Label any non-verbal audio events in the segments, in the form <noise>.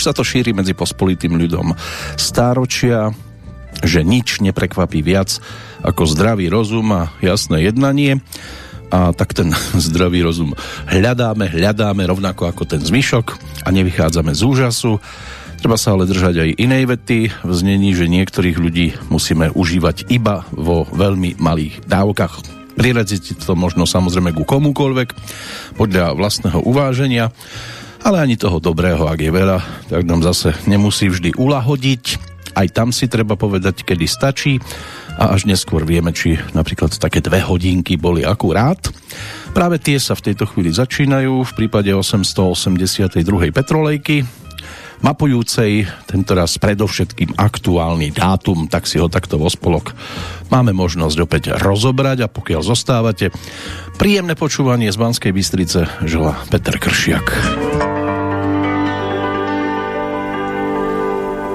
Už sa to šíri medzi pospolitým ľudom. Stáročia, že nič neprekvapí viac ako zdravý rozum a jasné jednanie. A tak ten <laughs> zdravý rozum hľadáme, hľadáme rovnako ako ten zvyšok a nevychádzame z úžasu. Treba sa ale držať aj inej vety v znení, že niektorých ľudí musíme užívať iba vo veľmi malých dávkach. Priradziť to možno samozrejme ku komukoľvek podľa vlastného uváženia, ale ani toho dobrého, ak je veľa, tak nám zase nemusí vždy ulahodiť. Aj tam si treba povedať, kedy stačí a až neskôr vieme, či napríklad také dve hodinky boli akurát. Práve tie sa v tejto chvíli začínajú v prípade 882. Petrolejky, mapujúcej tento raz predovšetkým aktuálny dátum, tak si ho takto vo spolok máme možnosť opäť rozobrať a pokiaľ zostávate, príjemné počúvanie z Banskej Bystrice žela Peter Kršiak.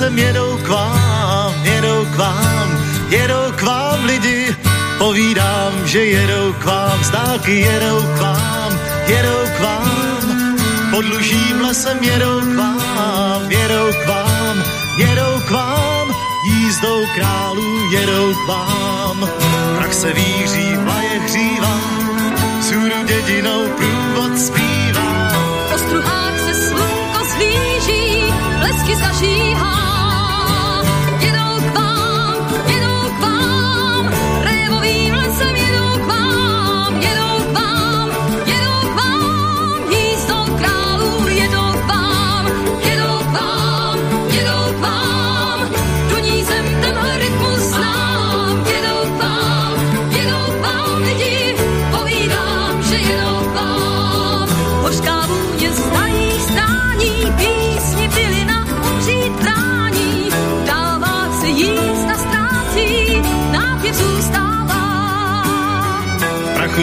lesem jedou k vám, jedou k vám, jedou k vám lidi, povídám, že jedou k vám, z dálky jedou k vám, jedou k vám, pod lužím lesem jedou k vám, jedou k vám, jedou k vám, jízdou králů jedou k vám, prak se víří, vlaje hřívá, sůru dědinou průvod zpívá, struhách se slunko zlíží, blesky zažíhá.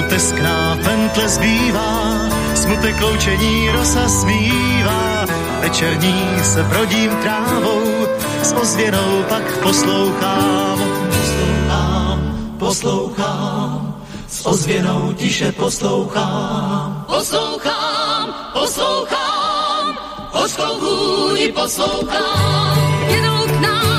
Teskná pentle zbývá, smutek loučení rosa smívá. Večerní se brodím trávou, s ozvěnou pak poslouchám. Poslouchám, poslouchám, s ozvěnou tiše poslouchám. Poslouchám, poslouchám, hořkou vůni poslouchám. Jedou k nám,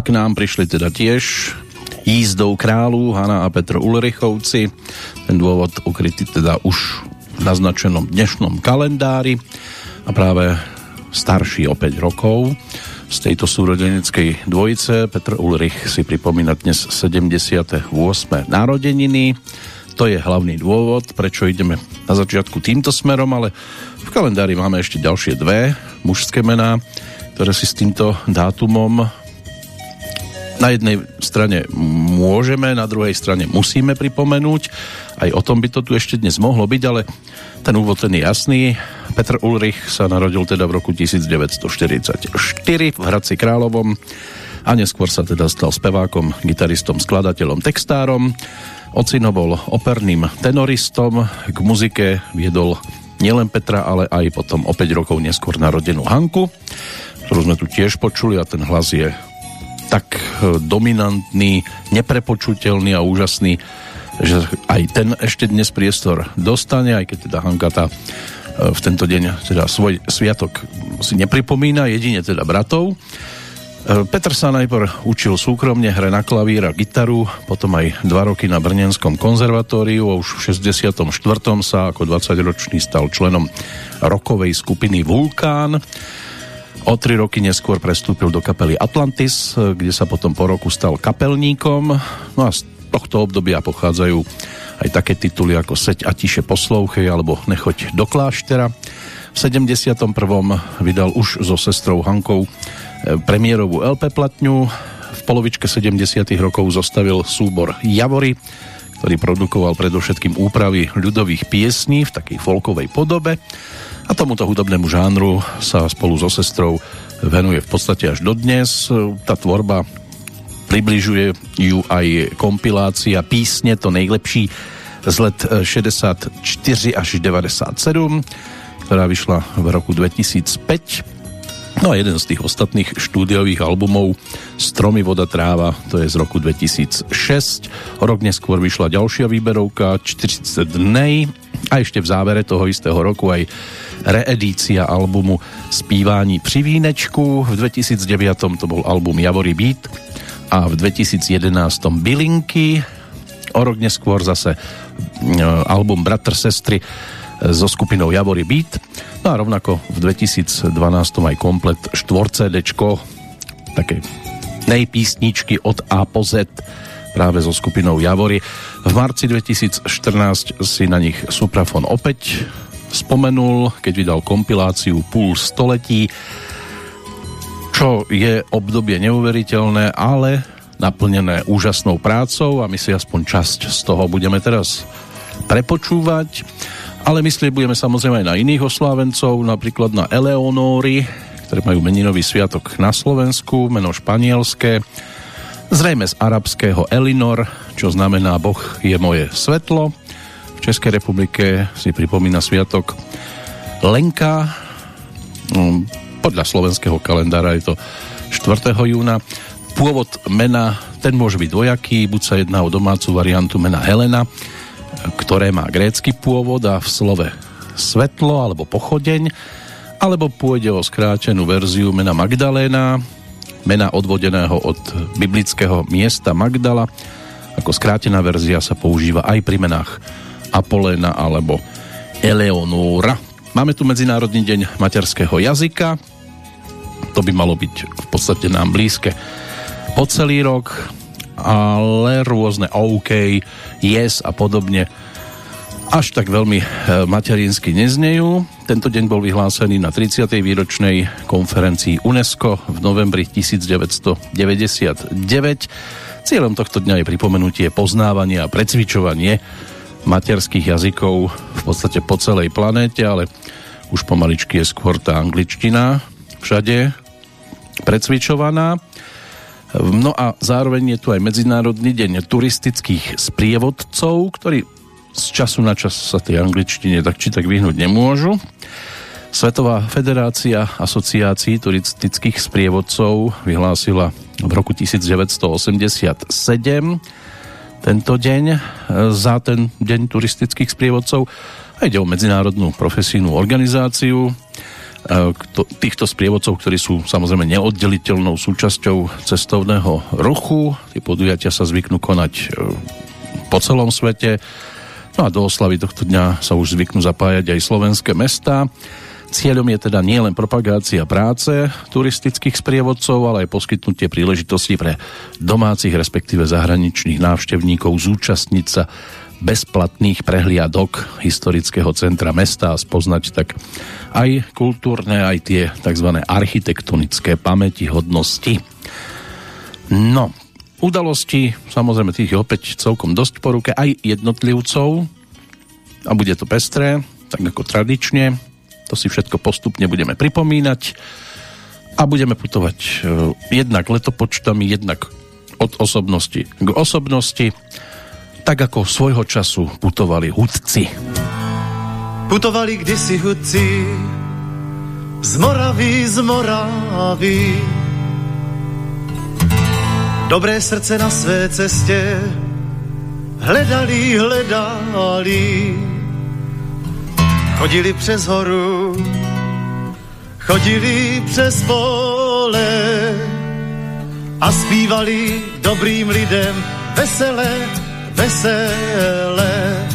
A k nám prišli teda tiež jízdou kráľu Hanna a Petr Ulrichovci. Ten dôvod ukrytý teda už v naznačenom dnešnom kalendári a práve starší o 5 rokov z tejto súrodeneckej dvojice. Petr Ulrich si pripomína dnes 78. narodeniny. To je hlavný dôvod, prečo ideme na začiatku týmto smerom, ale v kalendári máme ešte ďalšie dve mužské mená, ktoré si s týmto dátumom na jednej strane môžeme, na druhej strane musíme pripomenúť. Aj o tom by to tu ešte dnes mohlo byť, ale ten úvod ten je jasný. Petr Ulrich sa narodil teda v roku 1944 v Hradci Královom a neskôr sa teda stal spevákom, gitaristom, skladateľom, textárom. Ocino bol operným tenoristom, k muzike viedol nielen Petra, ale aj potom o 5 rokov neskôr narodenú Hanku, ktorú sme tu tiež počuli a ten hlas je tak e, dominantný, neprepočutelný a úžasný, že aj ten ešte dnes priestor dostane, aj keď teda Hankata e, v tento deň teda svoj sviatok si nepripomína, jedine teda bratov. E, Petr sa najprv učil súkromne hre na klavír a gitaru, potom aj dva roky na Brnenskom konzervatóriu a už v 64. sa ako 20-ročný stal členom rokovej skupiny Vulkán. O tri roky neskôr prestúpil do kapely Atlantis, kde sa potom po roku stal kapelníkom. No a z tohto obdobia pochádzajú aj také tituly ako Seď a tiše poslouchej alebo Nechoď do kláštera. V 71. vydal už so sestrou Hankou e, premiérovú LP platňu. V polovičke 70. rokov zostavil súbor Javory, ktorý produkoval predovšetkým úpravy ľudových piesní v takej folkovej podobe. A tomuto hudobnému žánru sa spolu so sestrou venuje v podstate až dodnes. Tá tvorba približuje ju aj kompilácia písne To nejlepší z let 64 eh, až 97, ktorá vyšla v roku 2005. No a jeden z tých ostatných štúdiových albumov Stromy, voda, tráva, to je z roku 2006. O rok neskôr vyšla ďalšia výberovka 40 dnej a ešte v závere toho istého roku aj reedícia albumu Spívání při vínečku. V 2009 to bol album Javory Beat a v 2011 Bylinky. O rok neskôr zase album Bratr, sestry e, so skupinou Javory Beat. No a rovnako v 2012 aj komplet 4 CD také nejpísničky od A po Z práve so skupinou Javory. V marci 2014 si na nich Suprafon opäť spomenul, keď vydal kompiláciu Púl století čo je obdobie neuveriteľné, ale naplnené úžasnou prácou a my si aspoň časť z toho budeme teraz prepočúvať. Ale myslieť budeme samozrejme aj na iných oslávencov, napríklad na Eleonóry, ktoré majú meninový sviatok na Slovensku, meno španielské, zrejme z arabského Elinor, čo znamená Boh je moje svetlo. V Českej republike si pripomína sviatok Lenka, podľa slovenského kalendára je to 4. júna. Pôvod mena, ten môže byť dvojaký, buď sa jedná o domácu variantu mena Helena, ktoré má grécky pôvod a v slove svetlo alebo pochodeň, alebo pôjde o skrátenú verziu mena Magdaléna, mena odvodeného od biblického miesta Magdala. Ako skrátená verzia sa používa aj pri menách Apoléna alebo Eleonóra. Máme tu Medzinárodný deň materského jazyka, to by malo byť v podstate nám blízke po celý rok, ale rôzne OK, yes a podobne až tak veľmi e, materinsky neznejú. Tento deň bol vyhlásený na 30. výročnej konferencii UNESCO v novembri 1999. Cieľom tohto dňa je pripomenutie poznávanie a precvičovanie materských jazykov v podstate po celej planéte, ale už pomaličky je skôr tá angličtina všade precvičovaná. No a zároveň je tu aj Medzinárodný deň turistických sprievodcov, ktorí z času na čas sa tej angličtine tak či tak vyhnúť nemôžu. Svetová federácia asociácií turistických sprievodcov vyhlásila v roku 1987 tento deň za ten deň turistických sprievodcov. A ide o medzinárodnú profesijnú organizáciu, E, týchto sprievodcov, ktorí sú samozrejme neoddeliteľnou súčasťou cestovného ruchu. Tie podujatia sa zvyknú konať e, po celom svete. No a do oslavy tohto dňa sa už zvyknú zapájať aj slovenské mesta. Cieľom je teda nielen propagácia práce turistických sprievodcov, ale aj poskytnutie príležitosti pre domácich, respektíve zahraničných návštevníkov zúčastniť sa bezplatných prehliadok historického centra mesta a spoznať tak aj kultúrne, aj tie tzv. architektonické pamäti hodnosti. No, udalosti, samozrejme tých je opäť celkom dosť poruke, aj jednotlivcov a bude to pestré, tak ako tradične. To si všetko postupne budeme pripomínať a budeme putovať e, jednak letopočtami, jednak od osobnosti k osobnosti tak ako svojho času putovali hudci. Putovali kdysi hudci z Moravy, z Moravy. Dobré srdce na své cestě hledali, hledali. Chodili přes horu, chodili přes pole a zpívali dobrým lidem veselé, veselé.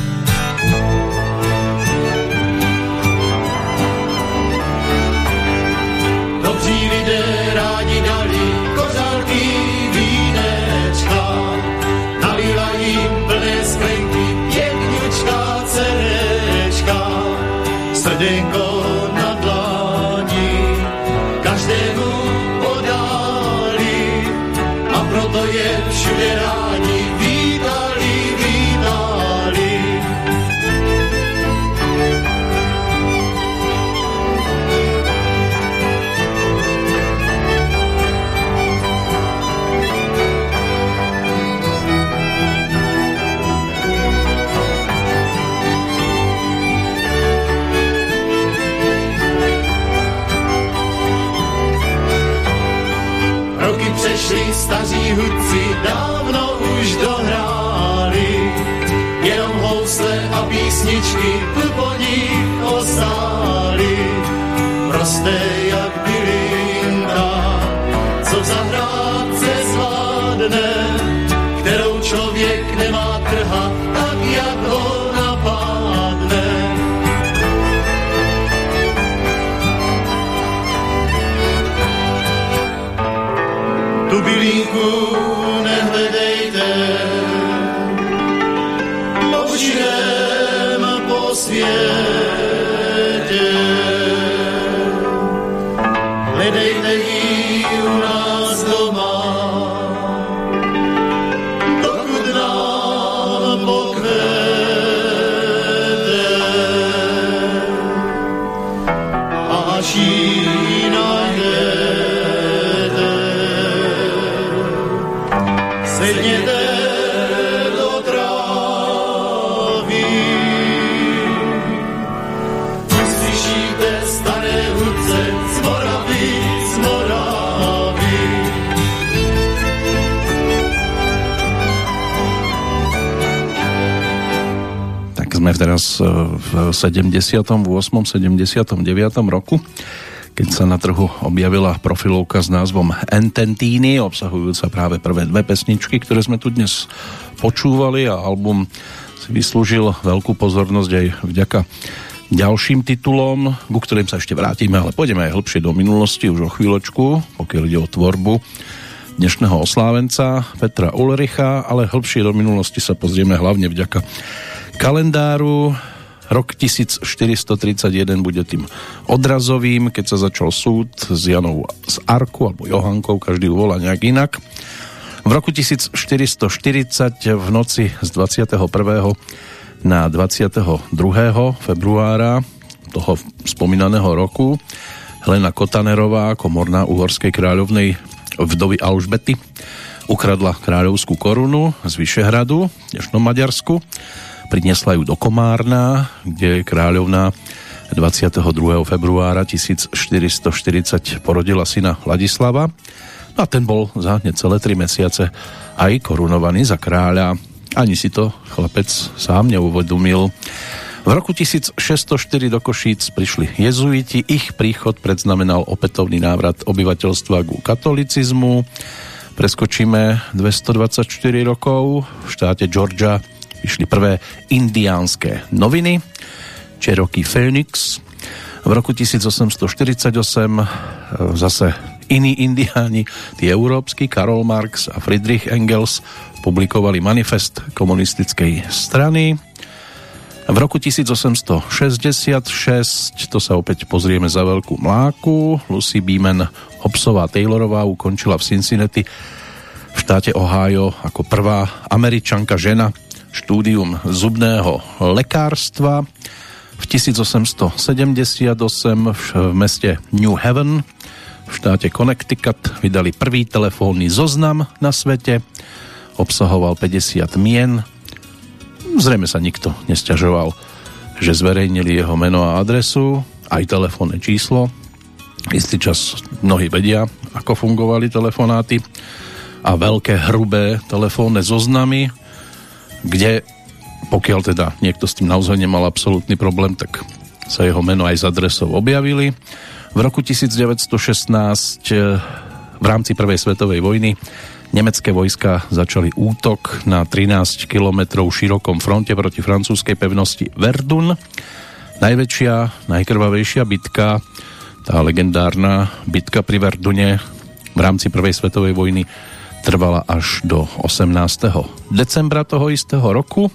Přešly, staří hudci dávno už dohráli. Jenom housle a písničky tu good. Teraz e, v 78. 79. roku, keď sa na trhu objavila profilovka s názvom Ententini, obsahujúca práve prvé dve pesničky, ktoré sme tu dnes počúvali a album si vyslúžil veľkú pozornosť aj vďaka ďalším titulom, ku ktorým sa ešte vrátime, ale pôjdeme aj hlbšie do minulosti už o chvíľočku, pokiaľ ide o tvorbu dnešného oslávenca Petra Ulricha, ale hlbšie do minulosti sa pozrieme hlavne vďaka kalendáru. Rok 1431 bude tým odrazovým, keď sa začal súd s Janou z Arku alebo Johankou, každý volá nejak inak. V roku 1440 v noci z 21. na 22. februára toho spomínaného roku Helena Kotanerová, komorná uhorskej kráľovnej vdovy Alžbety, ukradla kráľovskú korunu z Vyšehradu, dnešnom Maďarsku, priniesla ju do Komárna, kde kráľovná 22. februára 1440 porodila syna Ladislava no a ten bol za necelé tri mesiace aj korunovaný za kráľa. Ani si to chlapec sám neuvedomil. V roku 1604 do Košíc prišli jezuiti, ich príchod predznamenal opätovný návrat obyvateľstva ku katolicizmu. Preskočíme 224 rokov. V štáte Georgia vyšli prvé indiánske noviny, Cherokee Phoenix. V roku 1848 zase iní indiáni, tí európsky, Karol Marx a Friedrich Engels publikovali manifest komunistickej strany. V roku 1866, to sa opäť pozrieme za veľkú mláku, Lucy Beeman Hobsová Taylorová ukončila v Cincinnati v štáte Ohio ako prvá američanka žena štúdium zubného lekárstva. V 1878 v meste New Haven v štáte Connecticut vydali prvý telefónny zoznam na svete. Obsahoval 50 mien. Zrejme sa nikto nesťažoval, že zverejnili jeho meno a adresu, aj telefónne číslo. Istý čas mnohí vedia, ako fungovali telefonáty a veľké hrubé telefónne zoznamy, kde pokiaľ teda niekto s tým naozaj nemal absolútny problém, tak sa jeho meno aj z adresou objavili. V roku 1916 eh, v rámci Prvej svetovej vojny nemecké vojska začali útok na 13 kilometrov širokom fronte proti francúzskej pevnosti Verdun. Najväčšia, najkrvavejšia bitka, tá legendárna bitka pri Verdune v rámci Prvej svetovej vojny trvala až do 18. decembra toho istého roku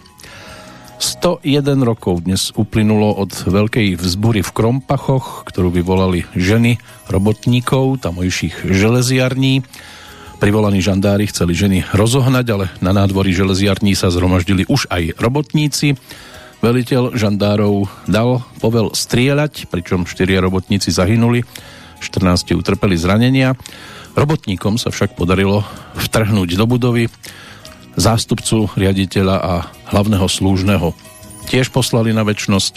101 rokov dnes uplynulo od veľkej vzbury v Krompachoch, ktorú vyvolali ženy robotníkov tamojších železiarní. Privolaní žandári chceli ženy rozohnať, ale na nádvorí železiarní sa zhromaždili už aj robotníci. Veliteľ žandárov dal povel strieľať, pričom štyria robotníci zahynuli, 14 utrpeli zranenia. Robotníkom sa však podarilo vtrhnúť do budovy, zástupcu riaditeľa a hlavného slúžneho tiež poslali na väčnosť.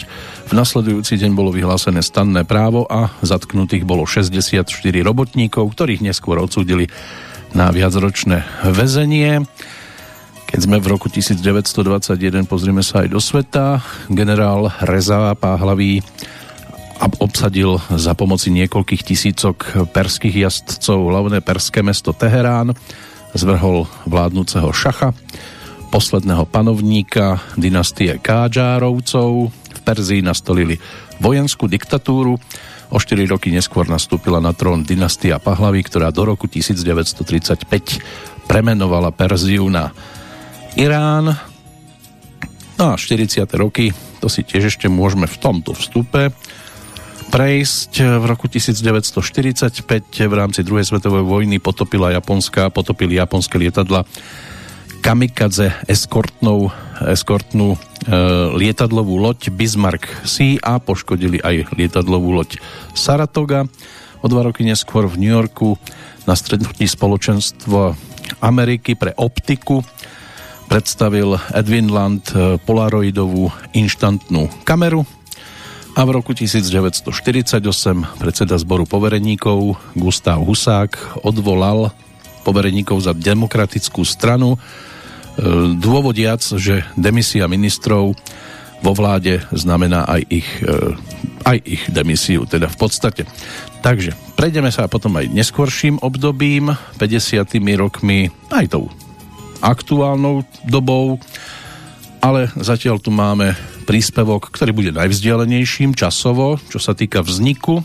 V nasledujúci deň bolo vyhlásené stanné právo a zatknutých bolo 64 robotníkov, ktorých neskôr odsúdili na viacročné väzenie. Keď sme v roku 1921, pozrieme sa aj do sveta, generál Reza Páhlavý obsadil za pomoci niekoľkých tisícok perských jazdcov hlavné perské mesto Teherán zvrhol vládnúceho šacha, posledného panovníka dynastie Kádžárovcov. V Perzii nastolili vojenskú diktatúru. O 4 roky neskôr nastúpila na trón dynastia Pahlavy, ktorá do roku 1935 premenovala Perziu na Irán. No a 40. roky, to si tiež ešte môžeme v tomto vstupe prejsť. V roku 1945 v rámci druhej svetovej vojny potopila Japonská, potopili japonské lietadla kamikadze eskortnou, eskortnú e, lietadlovú loď Bismarck Sea a poškodili aj lietadlovú loď Saratoga. O dva roky neskôr v New Yorku na strednutí spoločenstvo Ameriky pre optiku predstavil Edwin Land e, polaroidovú inštantnú kameru a v roku 1948 predseda zboru povereníkov Gustav Husák odvolal povereníkov za demokratickú stranu e, dôvodiac, že demisia ministrov vo vláde znamená aj ich, e, aj ich demisiu, teda v podstate. Takže prejdeme sa potom aj neskôrším obdobím, 50. rokmi, aj tou aktuálnou dobou, ale zatiaľ tu máme príspevok, ktorý bude najvzdialenejším časovo, čo sa týka vzniku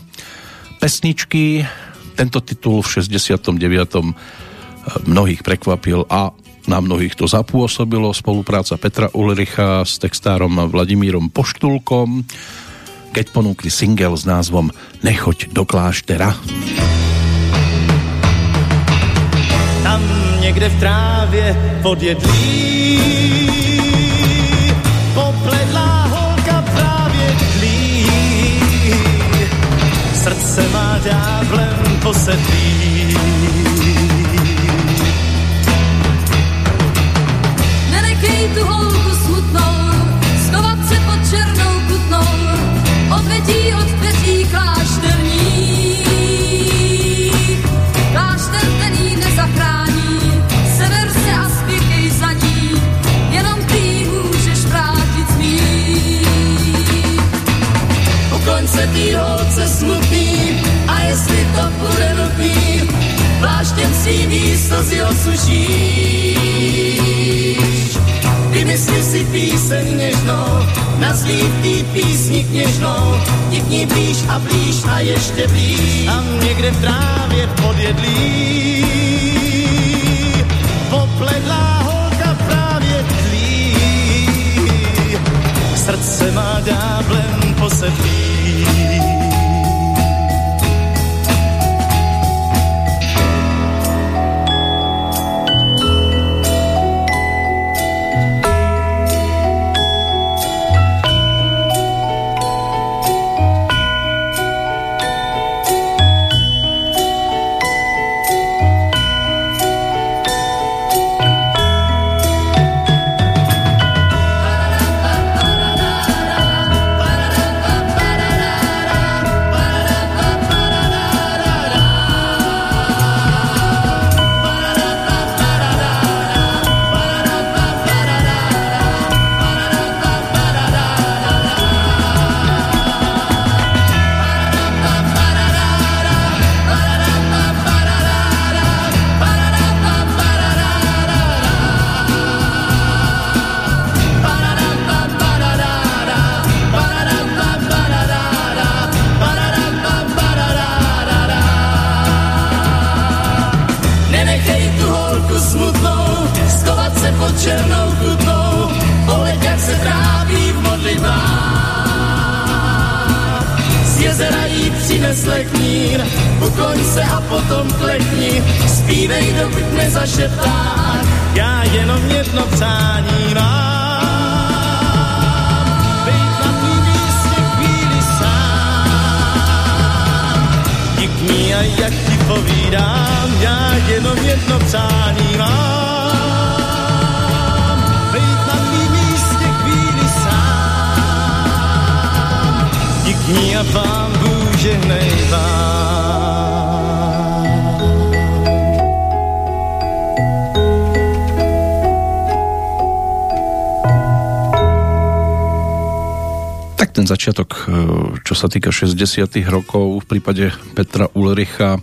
pesničky. Tento titul v 69. mnohých prekvapil a na mnohých to zapôsobilo. Spolupráca Petra Ulricha s textárom Vladimírom Poštulkom, keď ponúkli single s názvom Nechoď do kláštera. Tam někde v trávě podjedlí srdce má ďáblem posedlý. Nenechej tu holku slzy osušíš. Vymysli si píseň něžnou, nazví v tý písni kněžnou, ti k blíž a blíž a ještě blíž. Tam někde v trávě podjedlí popledlá holka právě tlí. Srdce má ďáblem posedlí. Sa týka 60 rokov, v prípade Petra Ulricha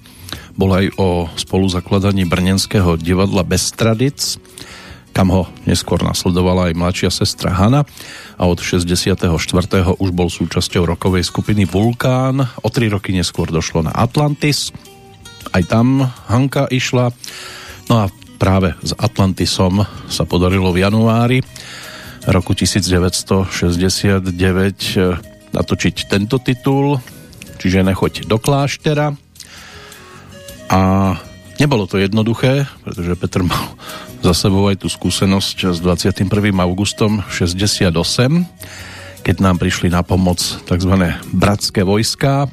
bol aj o spoluzakladaní Brnenského divadla Bez tradic, kam ho neskôr nasledovala aj mladšia sestra Hanna a od 64. už bol súčasťou rokovej skupiny Vulkán. O tri roky neskôr došlo na Atlantis. Aj tam Hanka išla. No a práve s Atlantisom sa podarilo v januári roku 1969 eh, natočiť tento titul, čiže Nechoď do kláštera. A nebolo to jednoduché, pretože Petr mal <laughs> za sebou aj tú skúsenosť s 21. augustom 68, keď nám prišli na pomoc tzv. bratské vojská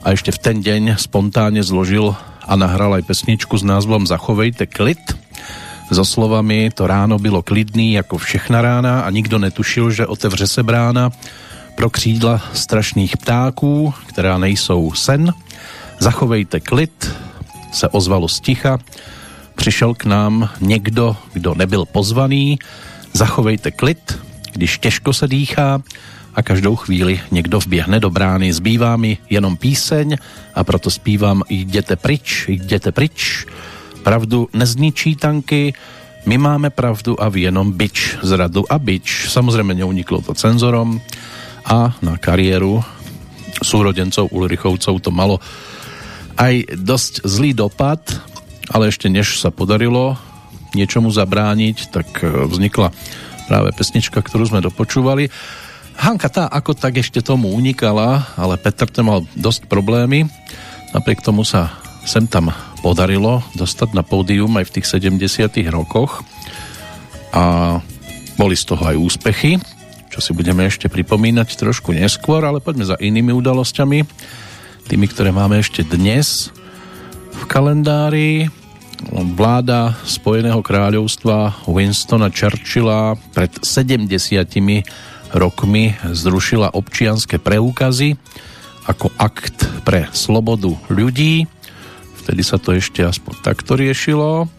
a ešte v ten deň spontánne zložil a nahral aj pesničku s názvom Zachovejte klid so slovami to ráno bylo klidný jako všechna rána a nikdo netušil, že otevře se brána pro křídla strašných ptáků, která nejsou sen. Zachovejte klid, se ozvalo sticha. Přišel k nám někdo, kdo nebyl pozvaný. Zachovejte klid, když těžko se dýchá a každou chvíli někdo vběhne do brány. Zbývá mi jenom píseň a proto zpívám jděte pryč, jděte pryč pravdu nezničí tanky, my máme pravdu a vy jenom bič, zradu a bič. Samozrejme neuniklo to cenzorom a na kariéru súrodencov Ulrichovcov to malo aj dosť zlý dopad, ale ešte než sa podarilo niečomu zabrániť, tak e, vznikla práve pesnička, ktorú sme dopočúvali. Hanka tá ako tak ešte tomu unikala, ale Petr ten mal dosť problémy. Napriek tomu sa sem tam podarilo dostať na pódium aj v tých 70 rokoch a boli z toho aj úspechy, čo si budeme ešte pripomínať trošku neskôr, ale poďme za inými udalosťami, tými, ktoré máme ešte dnes v kalendári. Vláda Spojeného kráľovstva Winstona Churchilla pred 70 rokmi zrušila občianské preukazy ako akt pre slobodu ľudí Vtedy sa to ešte aspoň takto riešilo.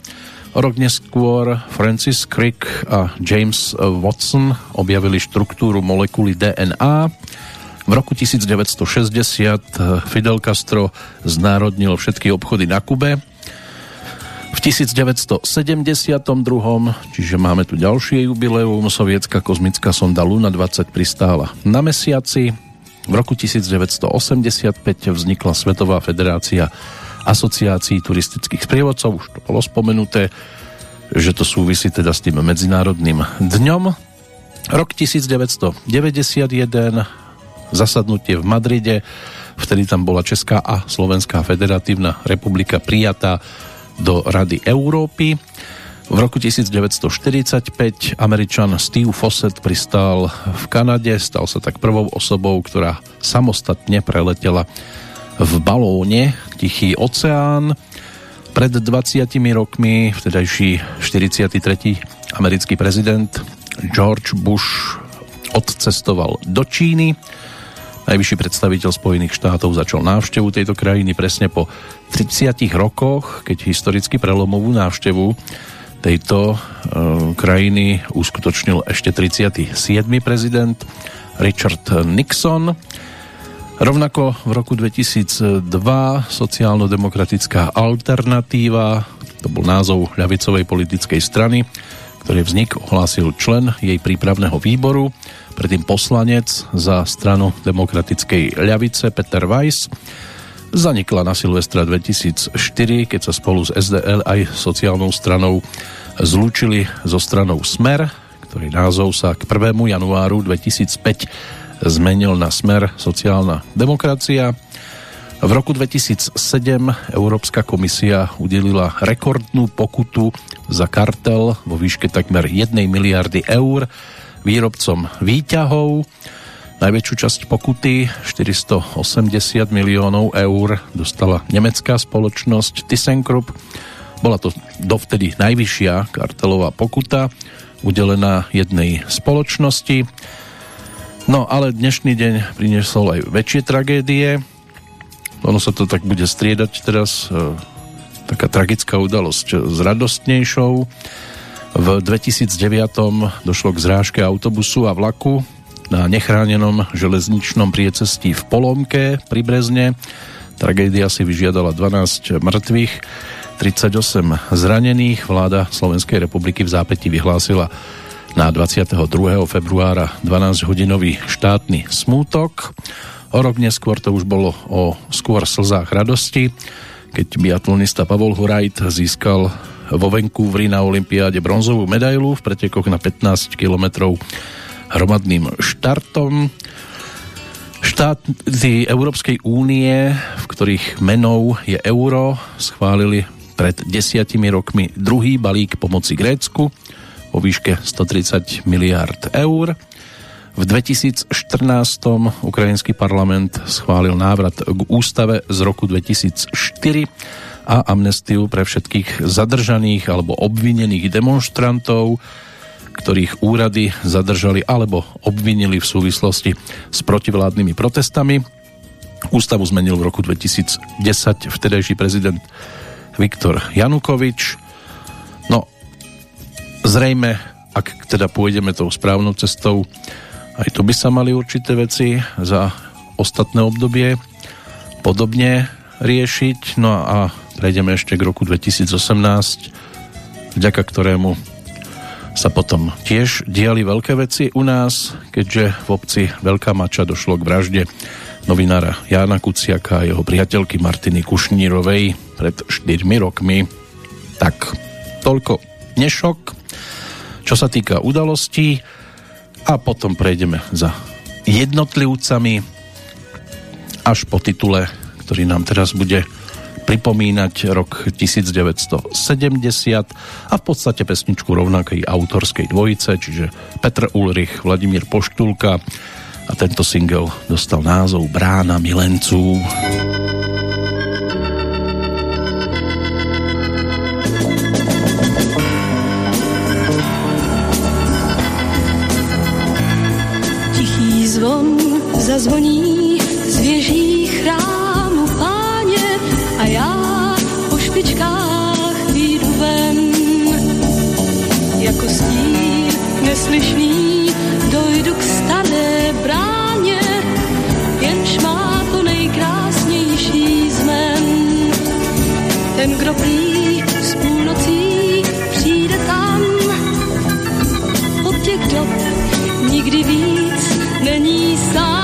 Rok neskôr Francis Crick a James Watson objavili štruktúru molekuly DNA. V roku 1960 Fidel Castro znárodnil všetky obchody na Kube. V 1972, čiže máme tu ďalšie jubileum, sovietská kozmická sonda Luna 20 pristála na mesiaci. V roku 1985 vznikla Svetová federácia asociácií turistických sprievodcov, už to bolo spomenuté, že to súvisí teda s tým medzinárodným dňom. Rok 1991, zasadnutie v Madride, vtedy tam bola Česká a Slovenská federatívna republika prijatá do Rady Európy. V roku 1945 Američan Steve Fossett pristál v Kanade, stal sa tak prvou osobou, ktorá samostatne preletela v balóne Tichý oceán. Pred 20 rokmi vtedajší 43. americký prezident George Bush odcestoval do Číny. Najvyšší predstaviteľ Spojených štátov začal návštevu tejto krajiny presne po 30 rokoch, keď historicky prelomovú návštevu tejto e, krajiny uskutočnil ešte 37. prezident Richard Nixon. Rovnako v roku 2002 sociálno-demokratická alternatíva, to bol názov ľavicovej politickej strany, ktorý vznik ohlásil člen jej prípravného výboru, predtým poslanec za stranu demokratickej ľavice Peter Weiss. Zanikla na Silvestra 2004, keď sa spolu s SDL aj sociálnou stranou zlúčili so stranou Smer, ktorý názov sa k 1. januáru 2005 zmenil na smer sociálna demokracia. V roku 2007 Európska komisia udelila rekordnú pokutu za kartel vo výške takmer 1 miliardy eur výrobcom výťahov. Najväčšiu časť pokuty, 480 miliónov eur, dostala nemecká spoločnosť ThyssenKrupp. Bola to dovtedy najvyššia kartelová pokuta, udelená jednej spoločnosti. No ale dnešný deň priniesol aj väčšie tragédie. Ono sa to tak bude striedať teraz e, taká tragická udalosť s radostnejšou. V 2009 došlo k zrážke autobusu a vlaku na nechránenom železničnom priecestí v Polomke pri Brezne. Tragédia si vyžiadala 12 mŕtvych, 38 zranených. Vláda Slovenskej republiky v zápäti vyhlásila na 22. februára 12-hodinový štátny smútok. O rok neskôr to už bolo o skôr slzách radosti, keď biatlonista Pavol Hurajt získal vo Vancouveri na Olympiáde bronzovú medailu v pretekoch na 15 km hromadným štartom. Štáty Európskej únie, v ktorých menou je euro, schválili pred desiatimi rokmi druhý balík pomoci Grécku vo výške 130 miliard eur. V 2014 ukrajinský parlament schválil návrat k ústave z roku 2004 a amnestiu pre všetkých zadržaných alebo obvinených demonstrantov, ktorých úrady zadržali alebo obvinili v súvislosti s protivládnymi protestami. Ústavu zmenil v roku 2010 vtedajší prezident Viktor Janukovič. Zrejme, ak teda pôjdeme tou správnou cestou, aj tu by sa mali určité veci za ostatné obdobie podobne riešiť. No a prejdeme ešte k roku 2018, vďaka ktorému sa potom tiež diali veľké veci u nás, keďže v obci Veľká Mača došlo k vražde novinára Jána Kuciaka a jeho priateľky Martiny Kušnírovej pred 4 rokmi. Tak, toľko dnešok. Čo sa týka udalostí, a potom prejdeme za jednotlivcami až po titule, ktorý nám teraz bude pripomínať rok 1970 a v podstate pesničku rovnakej autorskej dvojice, čiže Petr Ulrich, Vladimír Poštulka a tento single dostal názov Brána milenců. Zvon zazvoní z věží chrámu páně a já po špičkách výjdu ven. Jako stín neslyšný dojdu k staré bráně, jenž má to nejkrásnější z men. Ten, kdo prý z půlnocí přijde tam, od těch dob nikdy víc není sám.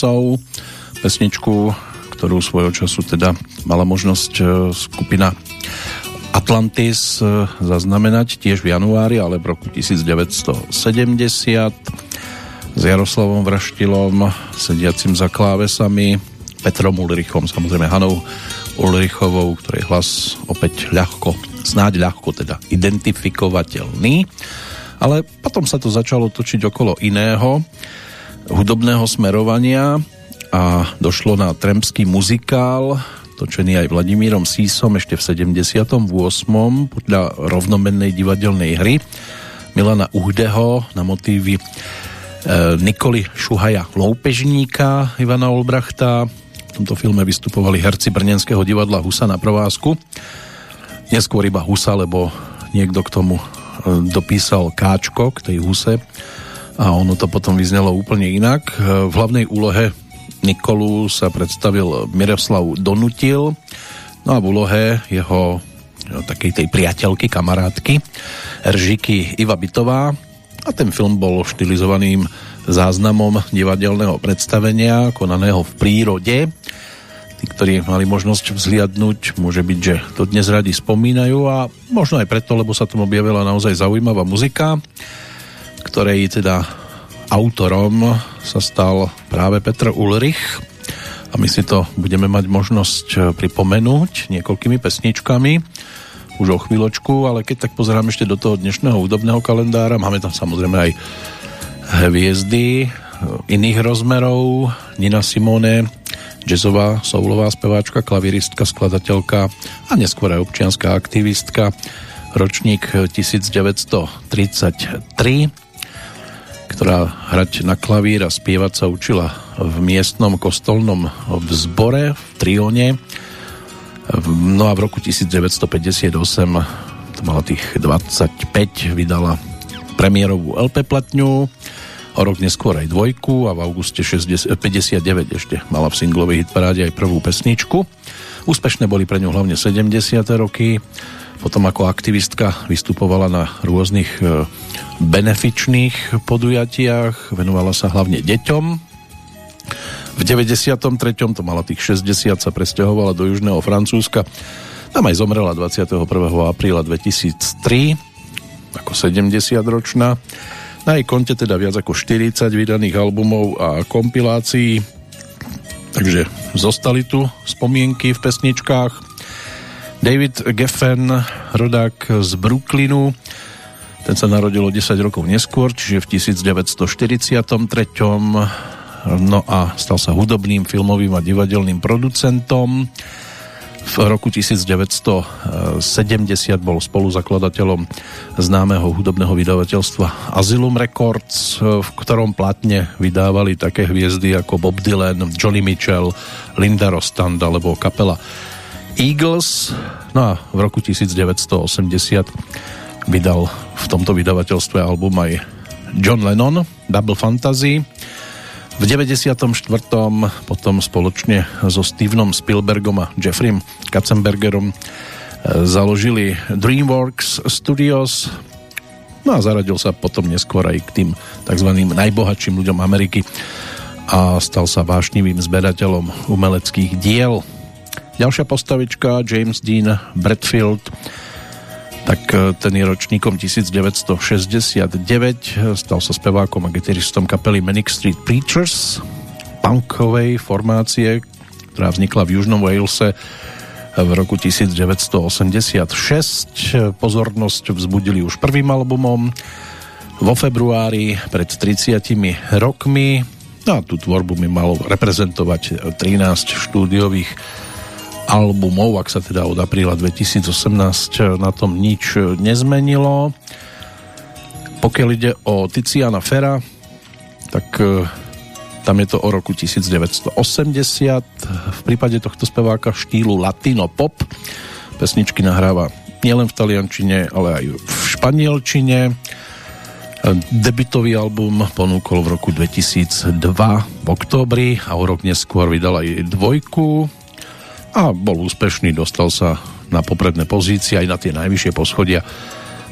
Milencov, pesničku, ktorú svojho času teda mala možnosť e, skupina Atlantis e, zaznamenať tiež v januári, ale v roku 1970 s Jaroslavom Vraštilom, sediacim za klávesami, Petrom Ulrichom, samozrejme Hanou Ulrichovou, ktorý hlas opäť ľahko, snáď ľahko teda identifikovateľný. Ale potom sa to začalo točiť okolo iného hudobného smerovania a došlo na tremský muzikál, točený aj Vladimírom Sísom ešte v 78. podľa rovnomennej divadelnej hry Milana Uhdeho na motívy e, Nikoli Šuhaja Loupežníka Ivana Olbrachta. V tomto filme vystupovali herci Brnenského divadla Husa na provázku. Neskôr iba Husa, lebo niekto k tomu e, dopísal Káčko k tej Huse a ono to potom vyznelo úplne inak. E, v hlavnej úlohe Nikolu sa predstavil Miroslav Donutil, no a v úlohe jeho no, takej tej priateľky, kamarátky Ržiky Iva Bitová a ten film bol štilizovaným záznamom divadelného predstavenia konaného v prírode. Tí, ktorí mali možnosť vzliadnúť, môže byť, že to dnes radi spomínajú a možno aj preto, lebo sa tam objavila naozaj zaujímavá muzika, ktorej teda autorom sa stal práve Petr Ulrich. A my si to budeme mať možnosť e, pripomenúť niekoľkými pesničkami. Už o chvíľočku, ale keď tak pozerám ešte do toho dnešného hudobného kalendára, máme tam samozrejme aj hviezdy e, iných rozmerov, Nina Simone, jazzová, soulová speváčka, klaviristka, skladateľka a neskôr aj občianská aktivistka, ročník 1933 ktorá hrať na klavír a spievať sa učila v miestnom kostolnom vzbore v Trione. No a v roku 1958 to mala tých 25, vydala premiérovú LP platňu, o rok neskôr aj dvojku a v auguste 60, 59 ešte mala v singlovej hitparáde aj prvú pesničku. Úspešné boli pre ňu hlavne 70. roky, potom ako aktivistka vystupovala na rôznych e, benefičných podujatiach, venovala sa hlavne deťom. V 93. to mala tých 60, sa presťahovala do južného Francúzska. Tam aj zomrela 21. apríla 2003 ako 70-ročná. Na jej konte teda viac ako 40 vydaných albumov a kompilácií. Takže zostali tu spomienky v pesničkách. David Geffen, rodák z Brooklynu, ten sa narodil o 10 rokov neskôr, čiže v 1943. No a stal sa hudobným, filmovým a divadelným producentom. V roku 1970 bol spoluzakladateľom známeho hudobného vydavateľstva Asylum Records, v ktorom platne vydávali také hviezdy ako Bob Dylan, Johnny Mitchell, Linda Rostand alebo kapela Eagles. No a v roku 1980 vydal v tomto vydavateľstve album aj John Lennon, Double Fantasy. V 94. potom spoločne so Stevenom Spielbergom a Jeffrey Katzenbergerom e, založili DreamWorks Studios no a zaradil sa potom neskôr aj k tým tzv. najbohatším ľuďom Ameriky a stal sa vášnivým zberateľom umeleckých diel. Ďalšia postavička, James Dean Bradfield, tak e, ten je ročníkom 1969, stal sa spevákom a gitaristom kapely Manic Street Preachers, punkovej formácie, ktorá vznikla v Južnom Walese v roku 1986. Pozornosť vzbudili už prvým albumom vo februári pred 30 rokmi. No a tú tvorbu mi malo reprezentovať 13 štúdiových albumov, ak sa teda od apríla 2018 na tom nič nezmenilo. Pokiaľ ide o Tiziana Fera, tak e, tam je to o roku 1980. V prípade tohto speváka štýlu latino pop pesničky nahráva nielen v taliančine, ale aj v španielčine. Debitový album ponúkol v roku 2002 v októbri a o rok neskôr vydal aj dvojku a bol úspešný, dostal sa na popredné pozície aj na tie najvyššie poschodia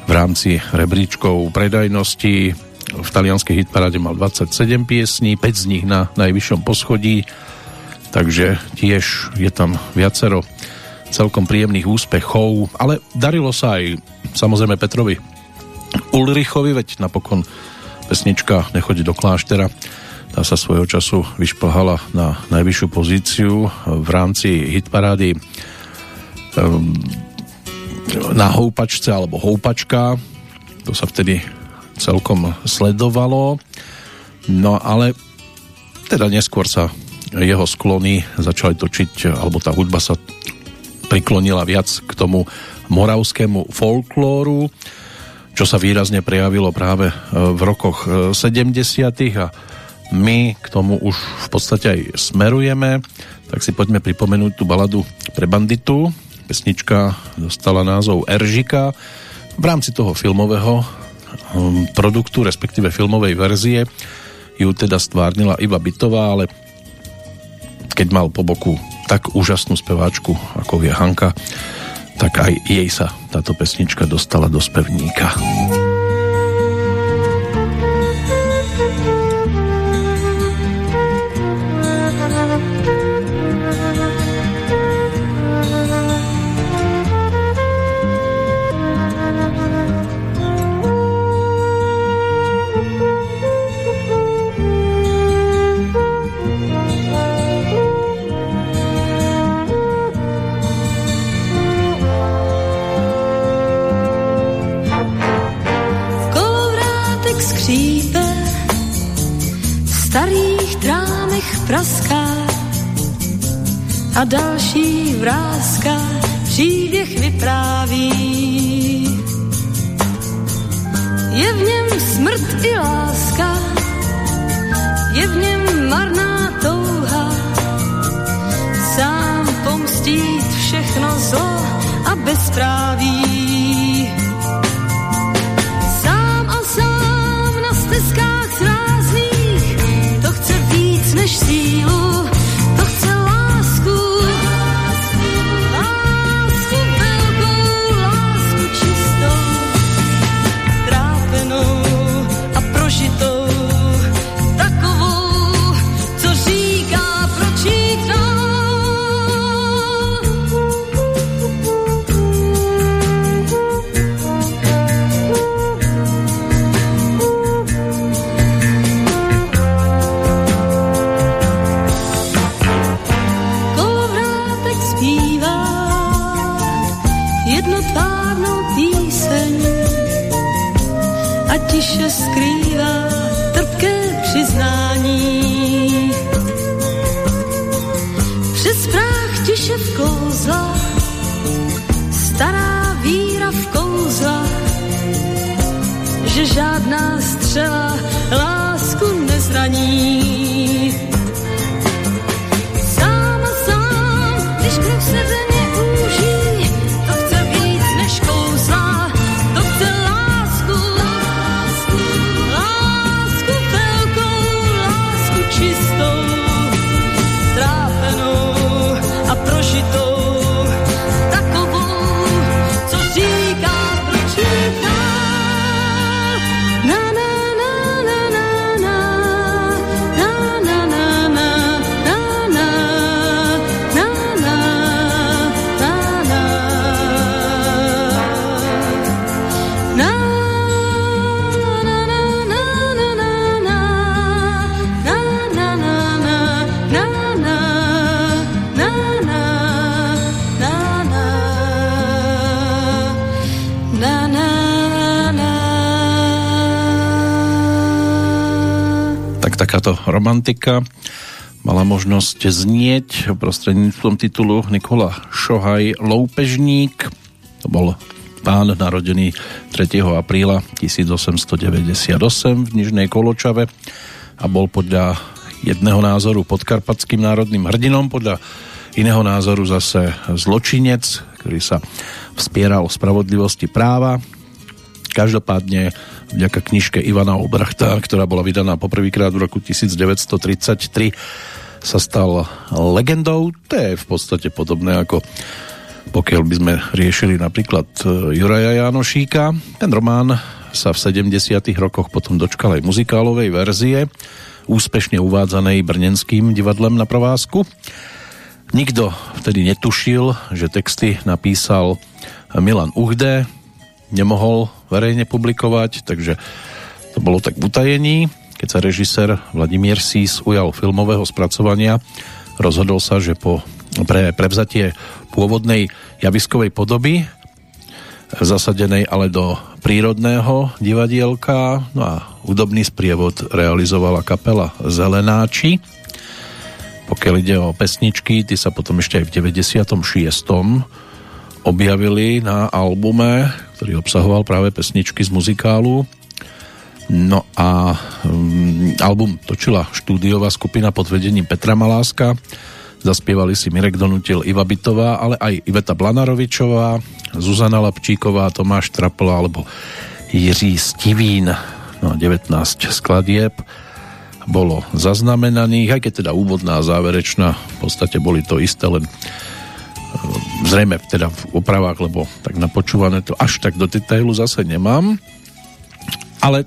v rámci rebríčkov predajnosti. V talianskej hitparáde mal 27 piesní, 5 z nich na najvyššom poschodí, takže tiež je tam viacero celkom príjemných úspechov, ale darilo sa aj samozrejme Petrovi Ulrichovi, veď napokon pesnička Nechodí do kláštera tá sa svojho času vyšplhala na najvyššiu pozíciu v rámci hitparády um, na houpačce alebo houpačka to sa vtedy celkom sledovalo no ale teda neskôr sa jeho sklony začali točiť alebo tá hudba sa priklonila viac k tomu moravskému folklóru čo sa výrazne prejavilo práve v rokoch 70. a my k tomu už v podstate aj smerujeme, tak si poďme pripomenúť tú baladu pre banditu. Pesnička dostala názov Eržika. V rámci toho filmového um, produktu, respektíve filmovej verzie, ju teda stvárnila Iva Bitová, ale keď mal po boku tak úžasnú speváčku, ako je Hanka, tak aj jej sa táto pesnička dostala do spevníka. Romantika mala možnosť znieť prostredníctvom titulu Nikola Šohaj Loupežník. To bol pán narodený 3. apríla 1898 v Nižnej Koločave a bol podľa jedného názoru podkarpatským národným hrdinom, podľa iného názoru zase zločinec, ktorý sa vspieral o spravodlivosti práva. Každopádne vďaka knižke Ivana Obrachta, ktorá bola vydaná poprvýkrát v roku 1933, sa stal legendou. To je v podstate podobné ako pokiaľ by sme riešili napríklad e, Juraja Janošíka. Ten román sa v 70. rokoch potom dočkal aj muzikálovej verzie, úspešne uvádzanej Brnenským divadlem na provázku. Nikto vtedy netušil, že texty napísal Milan Uhde, nemohol verejne publikovať, takže to bolo tak v utajení. Keď sa režisér Vladimír Sís ujal filmového spracovania, rozhodol sa, že po pre prevzatie pôvodnej javiskovej podoby zasadenej ale do prírodného divadielka. No a hudobný sprievod realizovala kapela Zelenáči. Pokiaľ ide o pesničky, ty sa potom ešte aj v 96. objavili na albume, ktorý obsahoval práve pesničky z muzikálu. No a um, album točila štúdiová skupina pod vedením Petra Maláska Zaspievali si Mirek Donutil, Iva Bitová, ale aj Iveta Blanarovičová, Zuzana Lapčíková, Tomáš Trapla alebo Jiří Stivín. No 19 skladieb bolo zaznamenaných, aj keď teda úvodná a záverečná v podstate boli to isté, len zrejme teda v opravách, lebo tak napočúvané to až tak do detailu zase nemám. Ale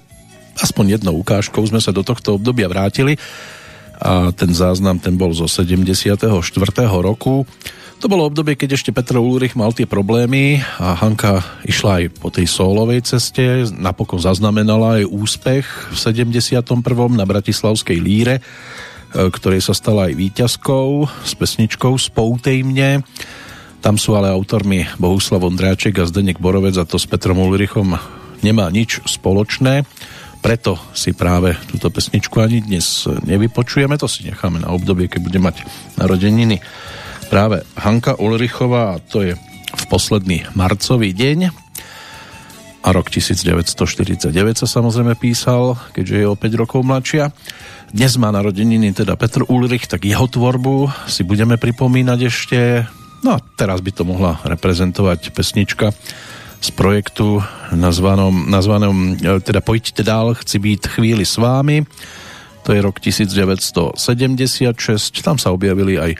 aspoň jednou ukážkou sme sa do tohto obdobia vrátili a ten záznam ten bol zo 74. roku. To bolo obdobie, keď ešte Petr Ulrich mal tie problémy a Hanka išla aj po tej solovej ceste, napokon zaznamenala aj úspech v 71. na Bratislavskej líre, ktorej sa stala aj výťazkou s pesničkou Spoutej mne. Tam sú ale autormi Bohuslav Ondráček a Zdenek Borovec a to s Petrom Ulrichom nemá nič spoločné. Preto si práve túto pesničku ani dnes nevypočujeme, to si necháme na obdobie, keď bude mať narodeniny práve Hanka Ulrichová a to je v posledný marcový deň a rok 1949 sa samozrejme písal, keďže je o 5 rokov mladšia. Dnes má narodeniny teda Petr Ulrich, tak jeho tvorbu si budeme pripomínať ešte. No a teraz by to mohla reprezentovať pesnička z projektu nazvanom, nazvanom e, teda Pojďte dál, chci být chvíli s vámi. To je rok 1976. Tam sa objavili aj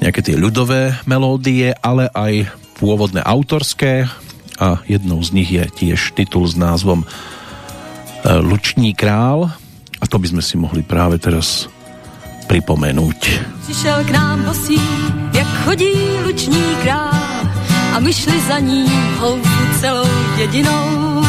nejaké tie ľudové melódie, ale aj pôvodné autorské a jednou z nich je tiež titul s názvom e, Luční král a to by sme si mohli práve teraz pripomenúť. Přišel k nám bosý, jak chodí luční král a my šli za ní houfu celou dědinou.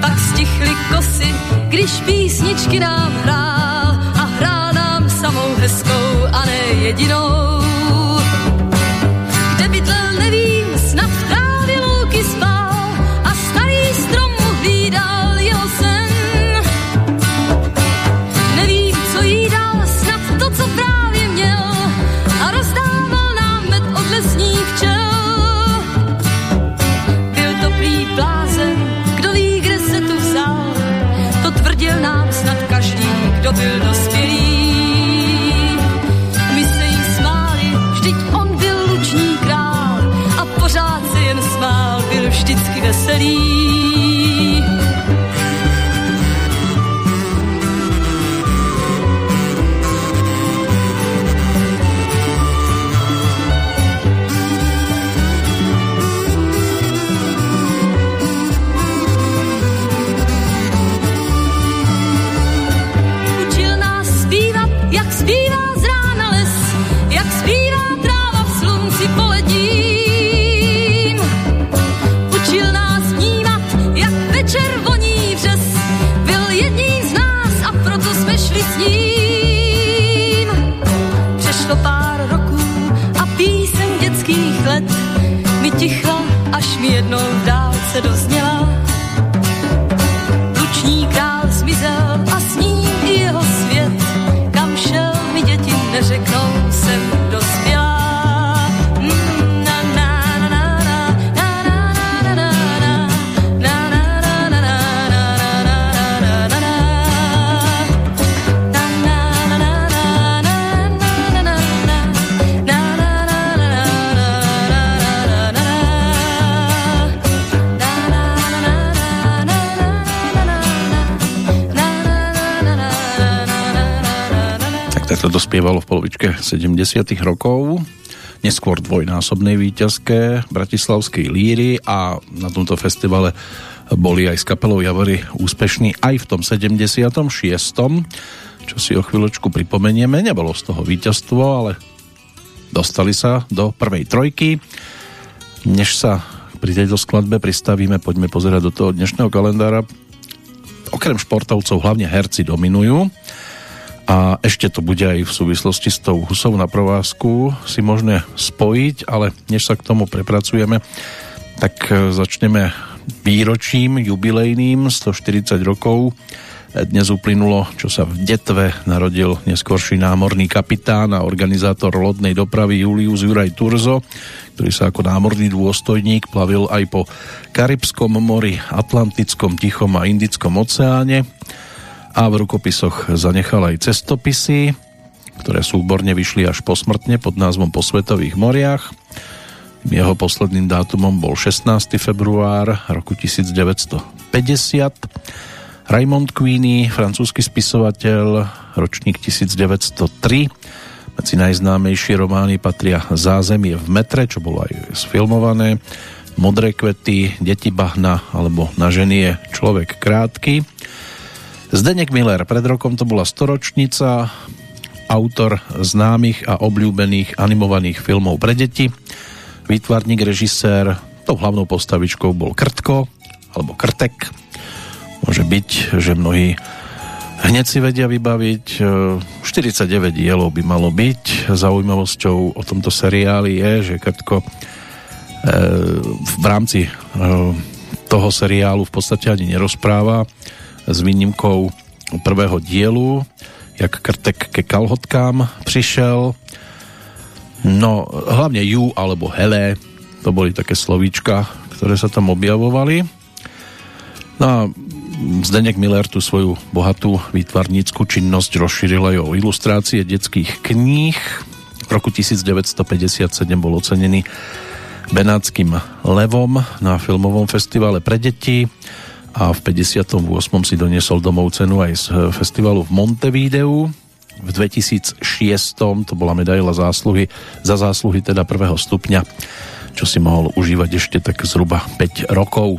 Pak stichly kosy, když písničky nám hrál a hrál nám samou hezkou a ne jedinou. university Tak takto to spievalo v polovičke 70 rokov. neskôr dvojnásobnej výťazke Bratislavskej líry a na tomto festivale boli aj s kapelou Javory úspešní aj v tom 76. Čo si o chvíľočku pripomenieme. Nebolo z toho víťazstvo, ale dostali sa do prvej trojky. Než sa pri tejto skladbe pristavíme, poďme pozerať do toho dnešného kalendára. Okrem športovcov hlavne herci dominujú a ešte to bude aj v súvislosti s tou husou na provázku si možné spojiť, ale než sa k tomu prepracujeme, tak e, začneme výročím jubilejným 140 rokov. Dnes uplynulo, čo sa v Detve narodil neskorší námorný kapitán a organizátor lodnej dopravy Julius Juraj Turzo, ktorý sa ako námorný dôstojník plavil aj po Karibskom mori, Atlantickom, Tichom a Indickom oceáne a v rukopisoch zanechal aj cestopisy, ktoré súborne vyšli až posmrtne pod názvom Po svetových moriach. Jeho posledným dátumom bol 16. február roku 1950. Raymond Queeny, francúzsky spisovateľ, ročník 1903. Medzi najznámejšie romány patria Zázemie v metre, čo bolo aj sfilmované, Modré kvety, Deti bahna alebo Na ženy je človek krátky. Zdenek Miller, pred rokom to bola storočnica, autor známych a obľúbených animovaných filmov pre deti, výtvarník, režisér, tou hlavnou postavičkou bol Krtko, alebo Krtek. Môže byť, že mnohí hneď si vedia vybaviť. 49 dielov by malo byť. Zaujímavosťou o tomto seriáli je, že Krtko e, v rámci e, toho seriálu v podstate ani nerozpráva s výnimkou prvého dielu, jak krtek ke kalhotkám přišel. No, hlavne ju alebo hele, to boli také slovíčka, ktoré sa tam objavovali. No a Zdenek Miller tú svoju bohatú výtvarnícku činnosť rozšíril aj o ilustrácie detských kníh. V roku 1957 bol ocenený Benátským levom na filmovom festivale pre deti a v 58. si doniesol domov cenu aj z festivalu v Montevideu. V 2006. to bola medaila zásluhy za zásluhy teda prvého stupňa, čo si mohol užívať ešte tak zhruba 5 rokov.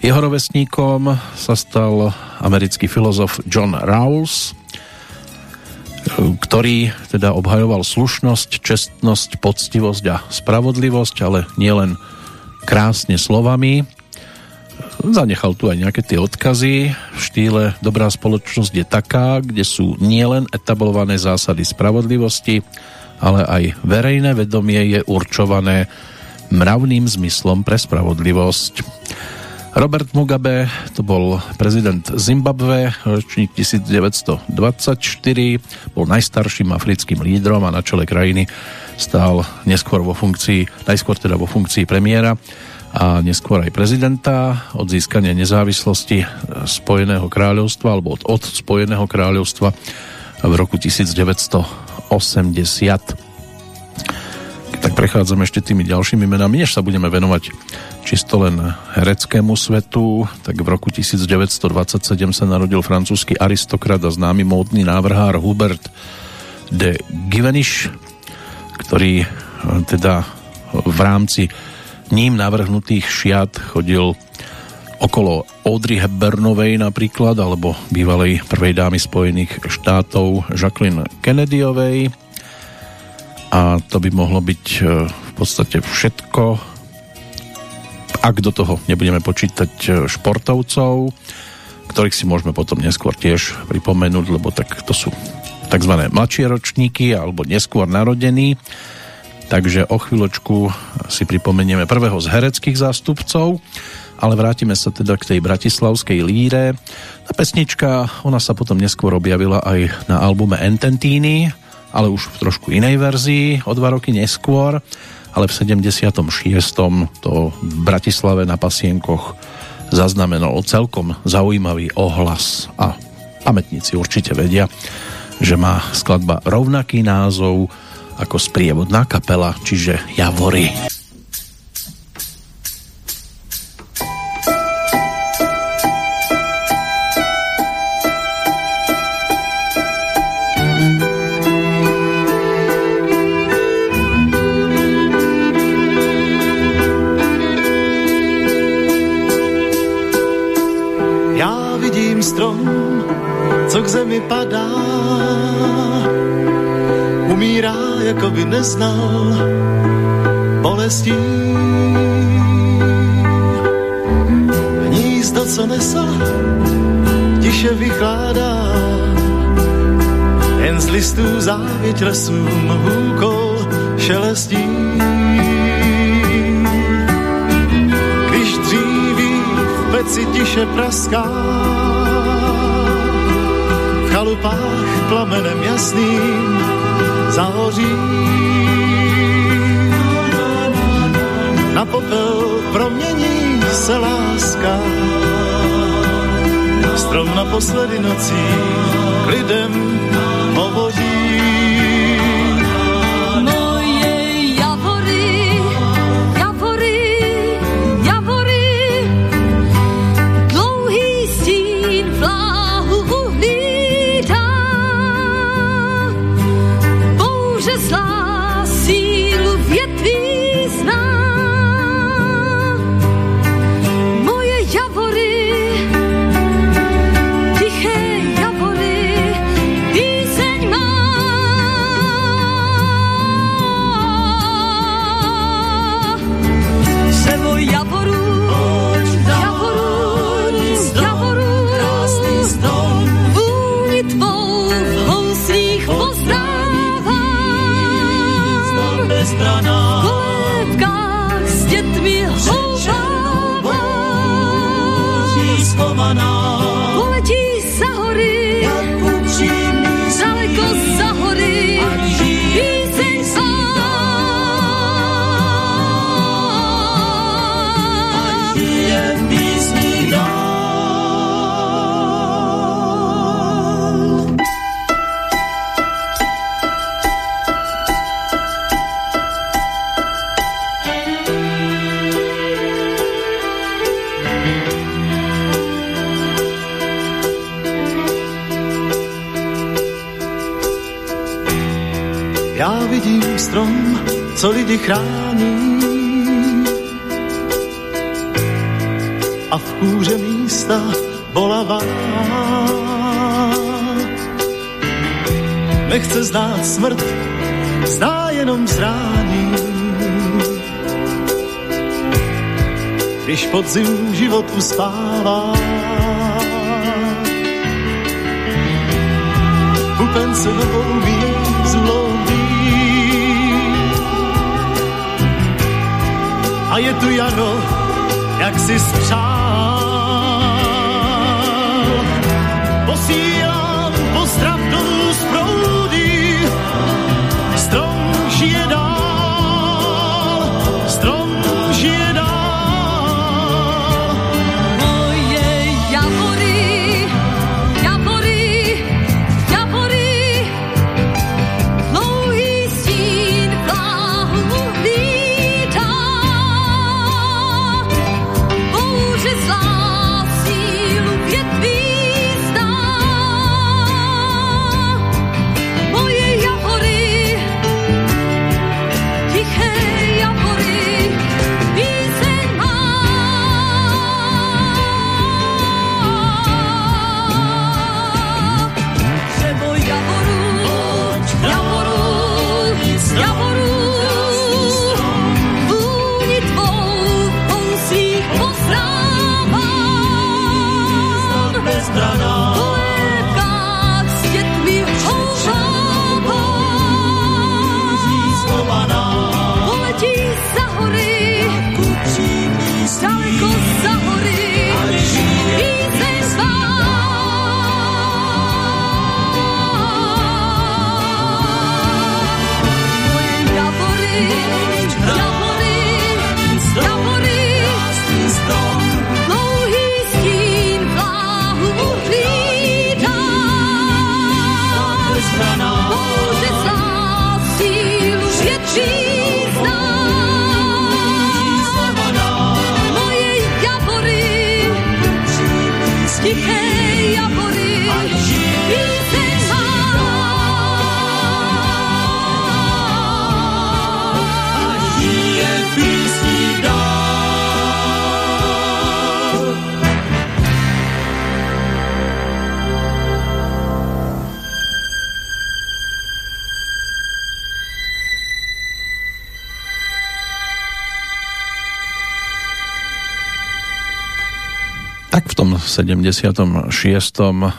Jeho rovesníkom sa stal americký filozof John Rawls, ktorý teda obhajoval slušnosť, čestnosť, poctivosť a spravodlivosť, ale nielen krásne slovami, Zanechal tu aj nejaké tie odkazy v štýle Dobrá spoločnosť je taká, kde sú nielen etablované zásady spravodlivosti, ale aj verejné vedomie je určované mravným zmyslom pre spravodlivosť. Robert Mugabe, to bol prezident Zimbabve, ročník 1924, bol najstarším africkým lídrom a na čele krajiny stál neskôr vo funkcii, najskôr teda vo funkcii premiéra a neskôr aj prezidenta od získania nezávislosti Spojeného kráľovstva alebo od, od Spojeného kráľovstva v roku 1980. Tak prechádzame ešte tými ďalšími menami, než sa budeme venovať čisto len hereckému svetu, tak v roku 1927 sa narodil francúzsky aristokrat a známy módny návrhár Hubert de Givenich, ktorý teda v rámci ním navrhnutých šiat chodil okolo Audrey Hepburnovej napríklad, alebo bývalej prvej dámy Spojených štátov Jacqueline Kennedyovej. A to by mohlo byť e, v podstate všetko, ak do toho nebudeme počítať e, športovcov, ktorých si môžeme potom neskôr tiež pripomenúť, lebo tak to sú tzv. mladšie ročníky alebo neskôr narodení takže o chvíľočku si pripomenieme prvého z hereckých zástupcov, ale vrátime sa teda k tej bratislavskej líre. Tá pesnička, ona sa potom neskôr objavila aj na albume Ententíny, ale už v trošku inej verzii, o dva roky neskôr, ale v 76. to v Bratislave na pasienkoch zaznamenalo celkom zaujímavý ohlas a pamätníci určite vedia, že má skladba rovnaký názov ako sprievodná kapela, čiže Javory. Jako by neznal bolestí. Hnízdo, co nesl, tiše vychládá. Jen z listů závěť lesům hůkol šelestí. Když dříví v peci tiše praská, v chalupách plamenem jasným zahoří. Na popel promění se láska, strom naposledy nocí lidem hovoří. V kolébkách s dětmi houvávám. Poletí strom, co lidi chrání. A v kůře místa bolavá. Nechce znát smrt, zná jenom zrání. Když podzim život uspává. Pupen se vízu je tu jaro, jak si spřál. Posílám 76.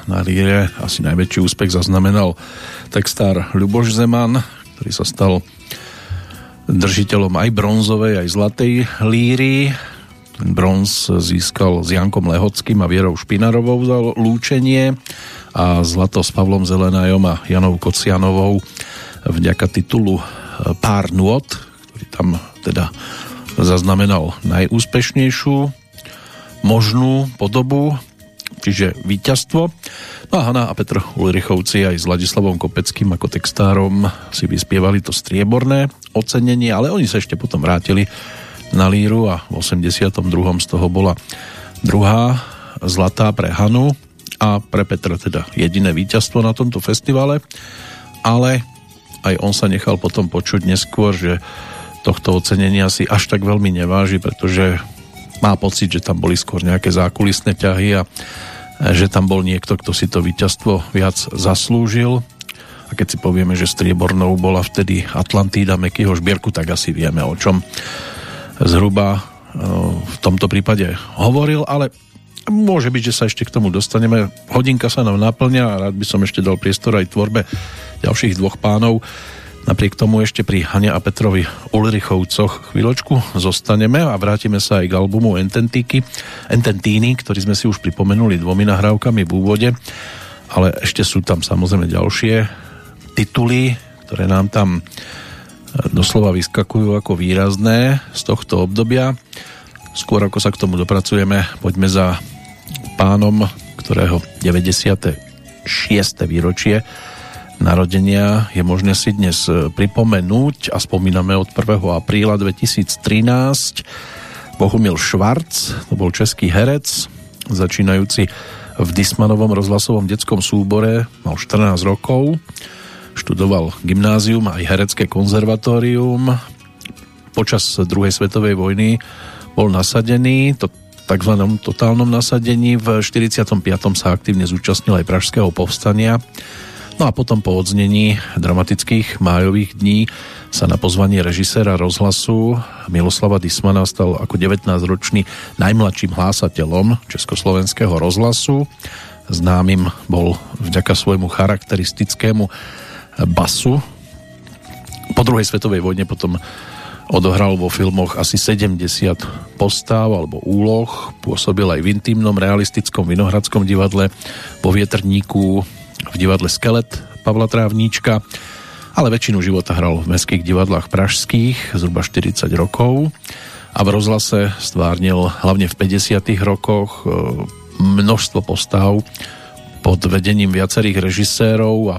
na líre asi najväčší úspech zaznamenal textár Ľuboš Zeman, ktorý sa stal držiteľom aj bronzovej, aj zlatej líry. Ten bronz získal s Jankom Lehockým a Vierou Špinarovou za lúčenie a zlato s Pavlom Zelenajom a Janou Kocianovou vďaka titulu Pár nôd, ktorý tam teda zaznamenal najúspešnejšiu možnú podobu, čiže víťazstvo. No a Hanna a Petr Ulrichovci aj s Ladislavom Kopeckým ako textárom si vyspievali to strieborné ocenenie, ale oni sa ešte potom vrátili na líru a v 82. z toho bola druhá zlatá pre Hanu a pre Petra teda jediné víťazstvo na tomto festivale, ale aj on sa nechal potom počuť neskôr, že tohto ocenenia si až tak veľmi neváži, pretože má pocit, že tam boli skôr nejaké zákulisné ťahy a že tam bol niekto, kto si to víťazstvo viac zaslúžil. A keď si povieme, že striebornou bola vtedy Atlantída Mekyho Žbierku, tak asi vieme, o čom zhruba e, v tomto prípade hovoril, ale môže byť, že sa ešte k tomu dostaneme. Hodinka sa nám naplňa a rád by som ešte dal priestor aj tvorbe ďalších dvoch pánov. Napriek tomu ešte pri Hane a Petrovi Ulrichovcoch chvíľočku zostaneme a vrátime sa aj k albumu Ententíky, Ententíny, ktorý sme si už pripomenuli dvomi nahrávkami v úvode, ale ešte sú tam samozrejme ďalšie tituly, ktoré nám tam e, doslova vyskakujú ako výrazné z tohto obdobia. Skôr ako sa k tomu dopracujeme, poďme za pánom, ktorého 96. výročie narodenia je možné si dnes e, pripomenúť a spomíname od 1. apríla 2013 Bohumil Švarc, to bol český herec, začínajúci v Dismanovom rozhlasovom detskom súbore, mal 14 rokov, študoval gymnázium aj herecké konzervatórium, počas druhej svetovej vojny bol nasadený, to takzvanom totálnom nasadení. V 45. sa aktívne zúčastnil aj Pražského povstania No a potom po odznení dramatických májových dní sa na pozvanie režiséra rozhlasu Miloslava Dismana stal ako 19-ročný najmladším hlásateľom Československého rozhlasu. Známym bol vďaka svojmu charakteristickému basu. Po druhej svetovej vojne potom odohral vo filmoch asi 70 postav alebo úloh, pôsobil aj v intimnom realistickom Vinohradskom divadle, vo Vietrníku, v divadle Skelet Pavla Trávníčka, ale väčšinu života hral v mestských divadlách pražských, zhruba 40 rokov. A v rozhlase stvárnil hlavne v 50 rokoch e, množstvo postav pod vedením viacerých režisérov a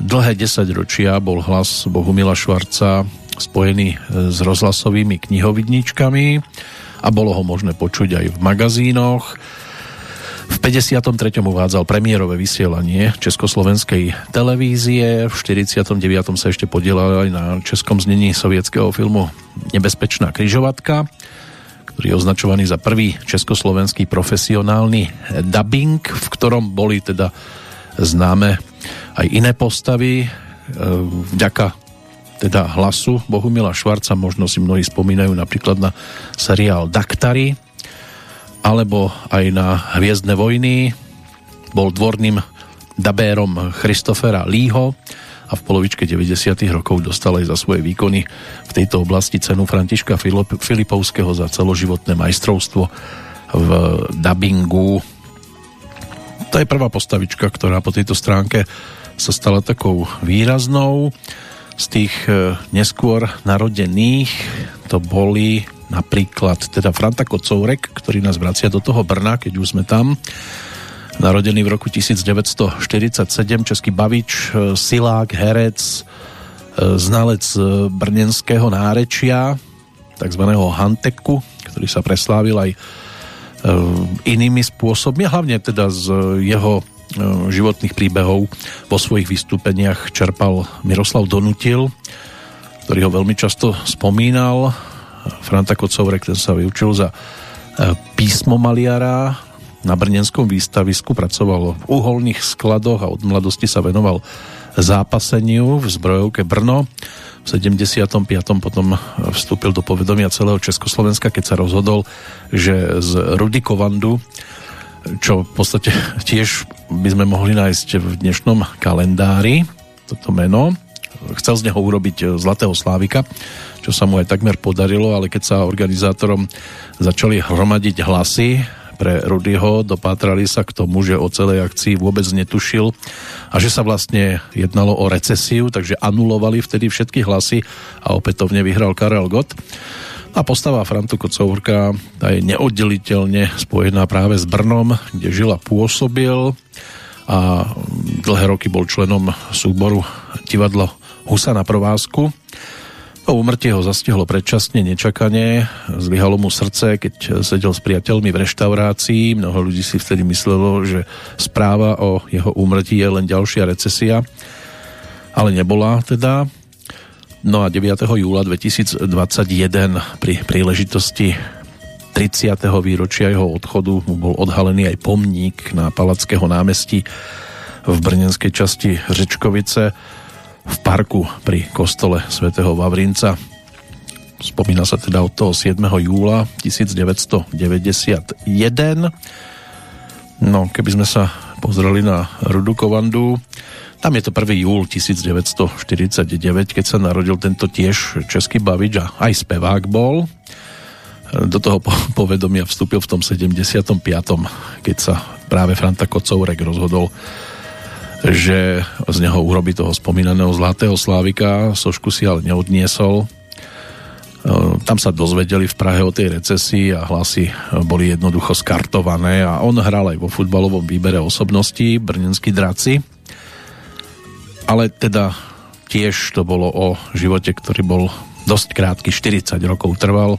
dlhé 10 ročia bol hlas Bohumila Švarca spojený e, s rozhlasovými knihovidničkami a bolo ho možné počuť aj v magazínoch v 53. uvádzal premiérové vysielanie Československej televízie, v 49. sa ešte podielal aj na českom znení sovietského filmu Nebezpečná kryžovatka, ktorý je označovaný za prvý československý profesionálny dubbing, v ktorom boli teda známe aj iné postavy, e, vďaka teda hlasu Bohumila Švarca, možno si mnohí spomínajú napríklad na seriál Daktary, alebo aj na Hviezdne vojny. Bol dvorným dabérom Christofera Lího a v polovičke 90. rokov dostal aj za svoje výkony v tejto oblasti cenu Františka Filipovského za celoživotné majstrovstvo v dubbingu. To je prvá postavička, ktorá po tejto stránke sa stala takou výraznou. Z tých eh, neskôr narodených to boli napríklad teda Franta Kocourek, ktorý nás vracia do toho Brna, keď už sme tam. Narodený v roku 1947, český bavič, e, silák, herec, e, znalec e, brnenského nárečia, takzvaného Hanteku, ktorý sa preslávil aj inými spôsobmi, hlavne teda z jeho životných príbehov vo svojich vystúpeniach čerpal Miroslav Donutil, ktorý ho veľmi často spomínal Franta Kocovrek, ten sa vyučil za e, písmo maliara na Brnenskom výstavisku, pracoval v uholných skladoch a od mladosti sa venoval zápaseniu v zbrojovke Brno. V 75. potom vstúpil do povedomia celého Československa, keď sa rozhodol, že z Rudikovandu čo v podstate <laughs> tiež by sme mohli nájsť v dnešnom kalendári, toto meno. Chcel z neho urobiť Zlatého Slávika, čo sa mu aj takmer podarilo, ale keď sa organizátorom začali hromadiť hlasy pre Rudyho, dopátrali sa k tomu, že o celej akcii vôbec netušil a že sa vlastne jednalo o recesiu, takže anulovali vtedy všetky hlasy a opätovne vyhral Karel Gott. A postava Frantu Kocourka tá je neoddeliteľne spojená práve s Brnom, kde žil a pôsobil a dlhé roky bol členom súboru divadlo Husa na provázku. To umrtie ho zastihlo predčasne, nečakane, zlyhalo mu srdce, keď sedel s priateľmi v reštaurácii. Mnoho ľudí si vtedy myslelo, že správa o jeho úmrtí je len ďalšia recesia, ale nebola teda. No a 9. júla 2021 pri príležitosti 30. výročia jeho odchodu mu bol odhalený aj pomník na Palackého námestí v brnenskej časti Řečkovice v parku pri kostole svätého Vavrinca. Spomína sa teda od toho 7. júla 1991. No, keby sme sa pozreli na Rudu Kovandu, tam je to 1. júl 1949, keď sa narodil tento tiež český bavič a aj spevák bol. Do toho povedomia vstúpil v tom 75. keď sa práve Franta Kocourek rozhodol že z neho urobí toho spomínaného Zlatého Slávika. Sošku si ale neodniesol. E, tam sa dozvedeli v Prahe o tej recesii a hlasy boli jednoducho skartované a on hral aj vo futbalovom výbere osobností Brnenský draci. Ale teda tiež to bolo o živote, ktorý bol dosť krátky, 40 rokov trval,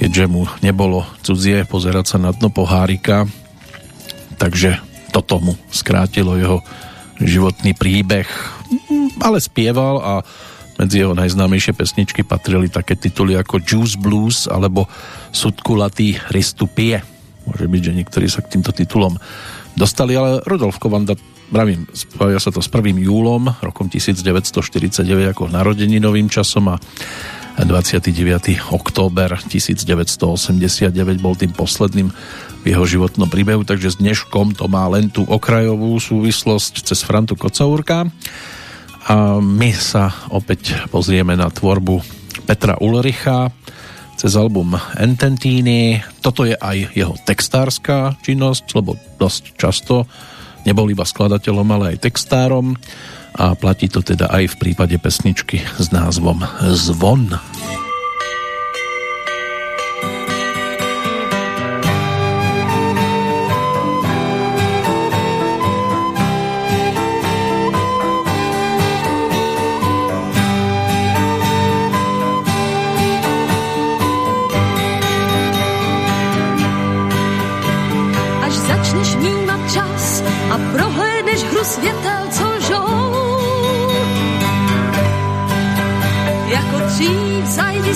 keďže mu nebolo cudzie pozerať sa na dno pohárika, takže toto mu skrátilo jeho životný príbeh. Ale spieval a medzi jeho najznámejšie pesničky patrili také tituly ako Juice Blues alebo Sudkulatý Ristu pije. Môže byť, že niektorí sa k týmto titulom dostali, ale Rudolf Kovanda, pravím, spája sa to s 1. júlom rokom 1949 ako narodeninovým časom a 29. október 1989 bol tým posledným jeho životnom príbehu, takže s dneškom to má len tú okrajovú súvislosť cez Frantu Kocourka. A my sa opäť pozrieme na tvorbu Petra Ulricha cez album Ententini. Toto je aj jeho textárska činnosť, lebo dosť často nebol iba skladateľom, ale aj textárom a platí to teda aj v prípade pesničky s názvom Zvon. Zvon.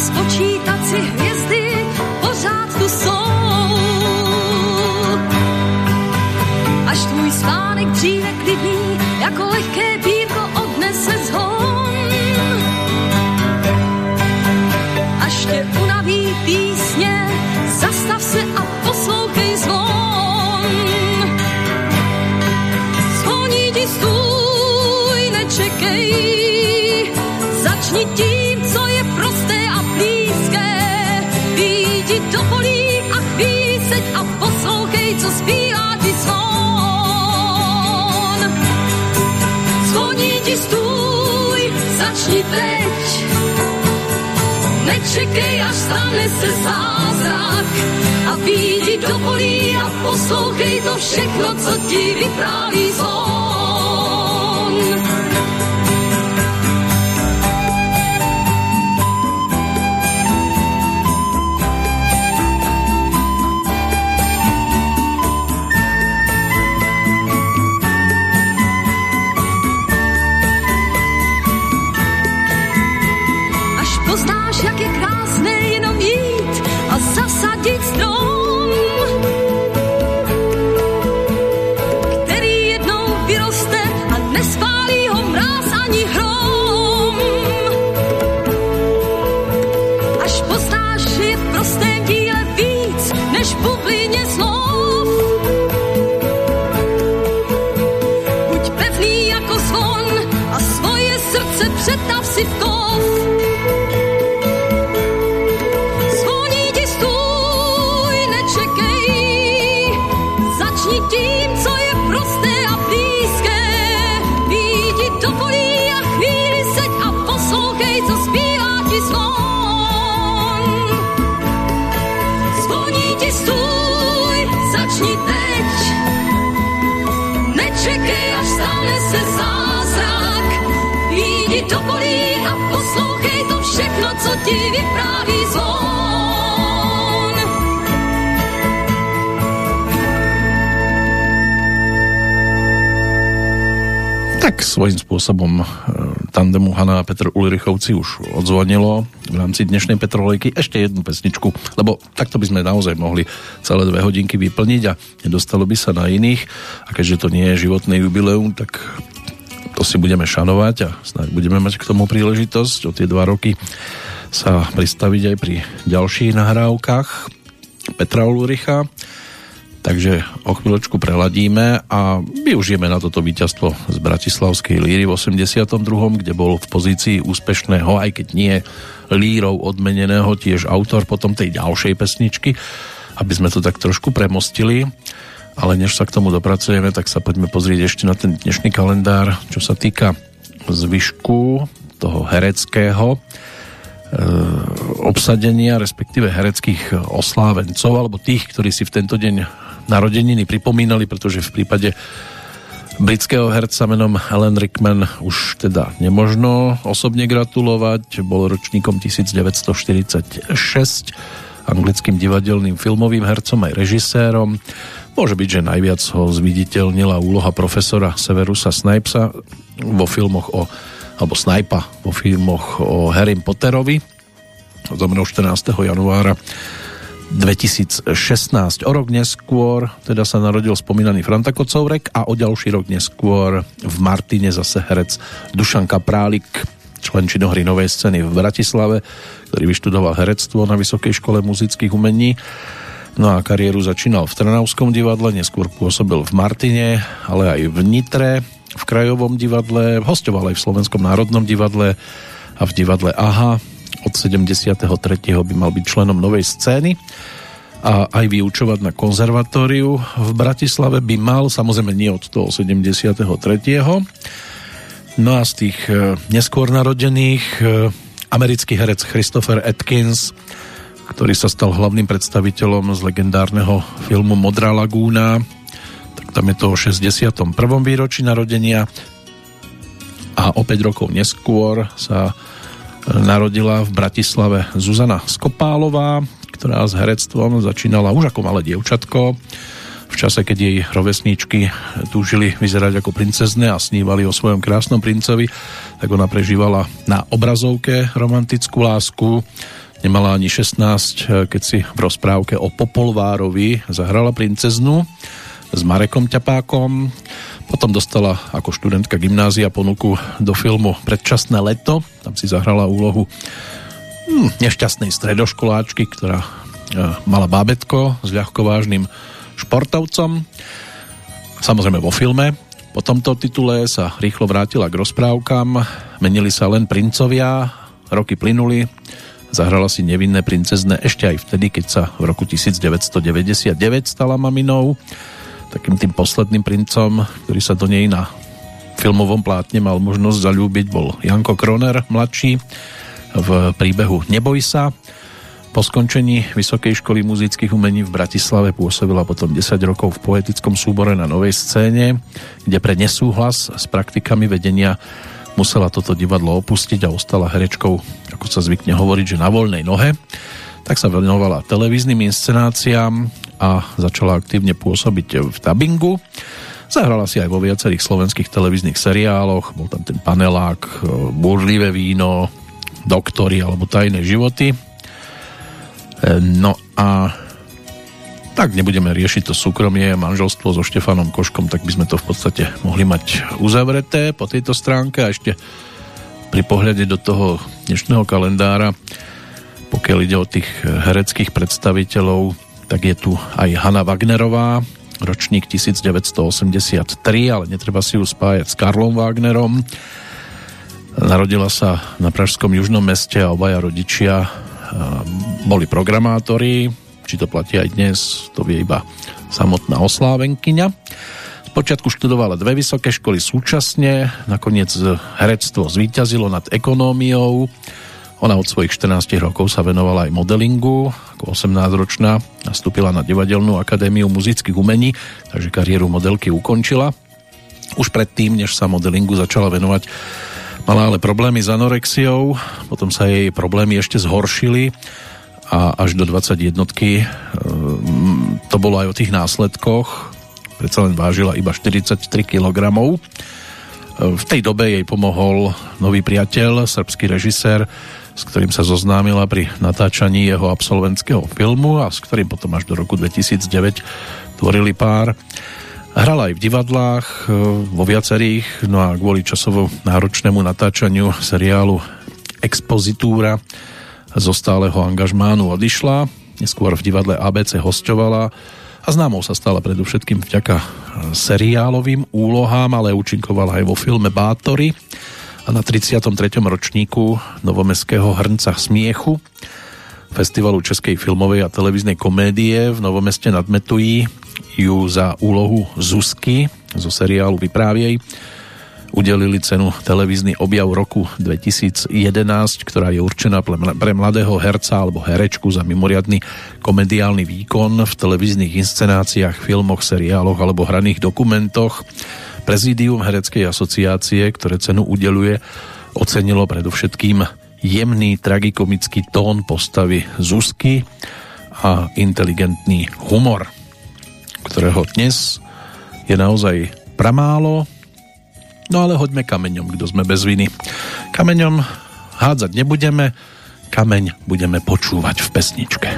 Spočítat si hvězdy, pořád tu jsou. Až tvůj spánek dříve klidný, jako lehké pírko odnese zhon. Až tě unaví písně, zastav se a Nečekej, až stane se zázrak a výjdi do polí a poslouchej to všechno, co ti vypráví zvon. Tak svojím spôsobom e, tandemu Hanna a Petr Ulrichovci už odzvonilo v rámci dnešnej Petrolejky ešte jednu pesničku, lebo takto by sme naozaj mohli celé dve hodinky vyplniť a nedostalo by sa na iných. A keďže to nie je životné jubileum, tak to si budeme šanovať a snáď budeme mať k tomu príležitosť o tie dva roky sa pristaviť aj pri ďalších nahrávkach Petra Ulricha takže o chvíľočku preladíme a využijeme na toto víťazstvo z Bratislavskej líry v 82., kde bol v pozícii úspešného, aj keď nie lírov odmeneného, tiež autor potom tej ďalšej pesničky, aby sme to tak trošku premostili. Ale než sa k tomu dopracujeme, tak sa poďme pozrieť ešte na ten dnešný kalendár, čo sa týka zvyšku toho hereckého obsadenia, respektíve hereckých oslávencov, alebo tých, ktorí si v tento deň narodeniny pripomínali, pretože v prípade britského herca menom Alan Rickman už teda nemožno osobne gratulovať. Bol ročníkom 1946, anglickým divadelným filmovým hercom aj režisérom. Môže byť, že najviac ho zviditeľnila úloha profesora Severusa Snipesa vo filmoch o alebo Snipa vo filmoch o Harry Potterovi. Zomrel 14. januára 2016. O rok neskôr teda sa narodil spomínaný Franta Kocourek a o ďalší rok neskôr v Martine zase herec Dušan Kaprálik, člen činohry Novej scény v Bratislave, ktorý vyštudoval herectvo na Vysokej škole muzických umení. No a kariéru začínal v Trnavskom divadle, neskôr pôsobil v Martine, ale aj v Nitre, v Krajovom divadle, hostoval aj v Slovenskom národnom divadle a v divadle AHA od 73. by mal byť členom novej scény a aj vyučovať na konzervatóriu v Bratislave by mal, samozrejme nie od toho 73. No a z tých e, neskôr narodených e, americký herec Christopher Atkins, ktorý sa stal hlavným predstaviteľom z legendárneho filmu Modrá lagúna, tam je to o 61. výročí narodenia a o 5 rokov neskôr sa narodila v Bratislave Zuzana Skopálová, ktorá s herectvom začínala už ako malé dievčatko. V čase, keď jej rovesníčky túžili vyzerať ako princezne a snívali o svojom krásnom princovi, tak ona prežívala na obrazovke romantickú lásku. Nemala ani 16, keď si v rozprávke o Popolvárovi zahrala princeznu s Marekom Ťapákom. Potom dostala ako študentka gymnázia ponuku do filmu Predčasné leto. Tam si zahrala úlohu hm, nešťastnej stredoškoláčky, ktorá e, mala bábetko s ľahkovážnym športovcom. Samozrejme vo filme. Po tomto titule sa rýchlo vrátila k rozprávkam. Menili sa len princovia, roky plynuli. Zahrala si nevinné princezne ešte aj vtedy, keď sa v roku 1999 stala maminou takým tým posledným princom, ktorý sa do nej na filmovom plátne mal možnosť zalúbiť, bol Janko Kroner, mladší, v príbehu Neboj sa. Po skončení Vysokej školy muzických umení v Bratislave pôsobila potom 10 rokov v poetickom súbore na novej scéne, kde pre nesúhlas s praktikami vedenia musela toto divadlo opustiť a ostala herečkou, ako sa zvykne hovoriť, že na voľnej nohe. Tak sa venovala televíznym inscenáciám, a začala aktívne pôsobiť v dubbingu. Zahrala si aj vo viacerých slovenských televíznych seriáloch, bol tam ten panelák, e, Burlivé víno, Doktory alebo Tajné životy. E, no a tak nebudeme riešiť to súkromie, manželstvo so Štefanom Koškom, tak by sme to v podstate mohli mať uzavreté po tejto stránke a ešte pri pohľade do toho dnešného kalendára, pokiaľ ide o tých hereckých predstaviteľov, tak je tu aj Hanna Wagnerová, ročník 1983, ale netreba si ju spájať s Karlom Wagnerom. Narodila sa na Pražskom južnom meste a obaja rodičia boli programátori, či to platí aj dnes, to vie iba samotná oslávenkyňa. Spočiatku študovala dve vysoké školy súčasne, nakoniec herectvo zvíťazilo nad ekonómiou, ona od svojich 14 rokov sa venovala aj modelingu, ako 18-ročná nastúpila na Divadelnú akadémiu muzických umení, takže kariéru modelky ukončila. Už predtým, než sa modelingu začala venovať, mala ale problémy s anorexiou, potom sa jej problémy ešte zhoršili a až do 21 ehm, to bolo aj o tých následkoch, predsa len vážila iba 43 kg V tej dobe jej pomohol nový priateľ, srbský režisér, s ktorým sa zoznámila pri natáčaní jeho absolventského filmu a s ktorým potom až do roku 2009 tvorili pár. Hrala aj v divadlách, e, vo viacerých, no a kvôli časovo náročnému natáčaniu seriálu Expozitúra zo stáleho angažmánu odišla. Neskôr v divadle ABC hostovala a známou sa stala predovšetkým vďaka seriálovým úlohám, ale účinkovala aj vo filme Bátory a na 33. ročníku Novomestského hrnca smiechu Festivalu Českej filmovej a televíznej komédie v Novomeste nad Metují ju za úlohu Zuzky zo seriálu Vypráviej udelili cenu televízny objav roku 2011, ktorá je určená pre mladého herca alebo herečku za mimoriadný komediálny výkon v televíznych inscenáciách, filmoch, seriáloch alebo hraných dokumentoch. Prezidium Hereckej asociácie, ktoré cenu udeluje, ocenilo predovšetkým jemný tragikomický tón postavy Zuzky a inteligentný humor ktorého dnes je naozaj pramálo, no ale hoďme kameňom, kto sme bez viny. Kameňom hádzať nebudeme, kameň budeme počúvať v pesničke.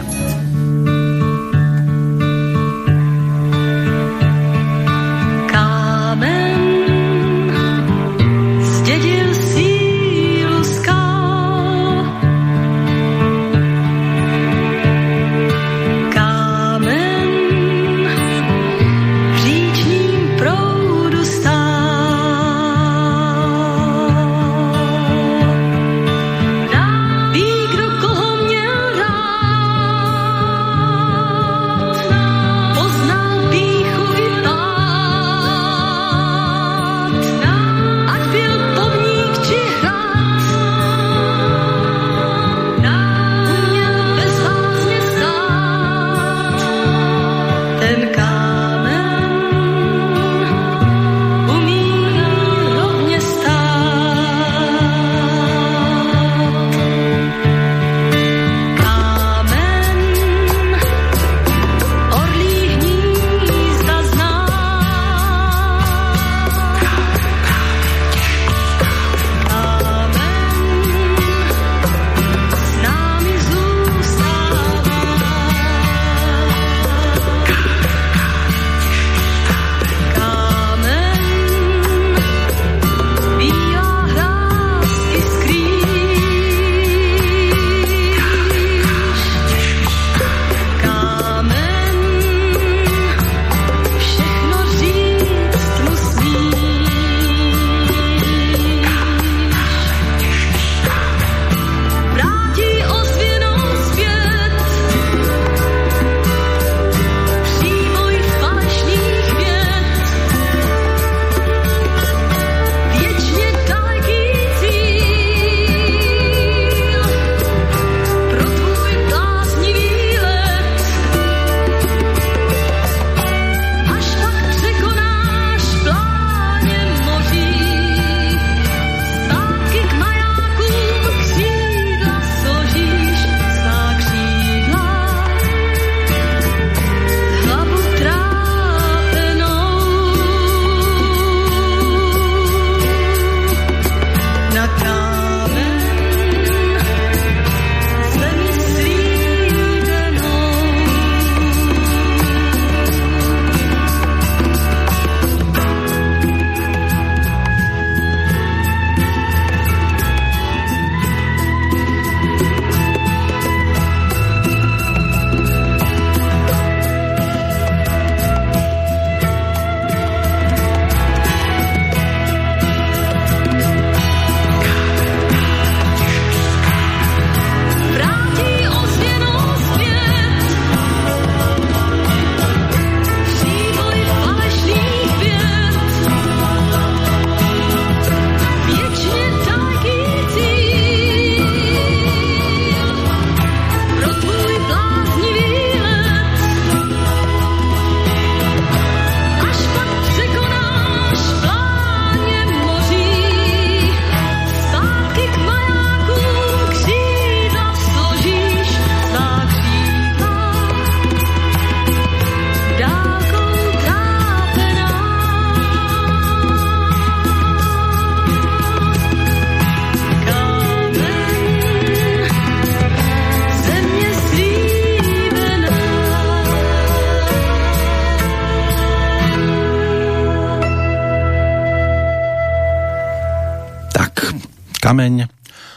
Kameň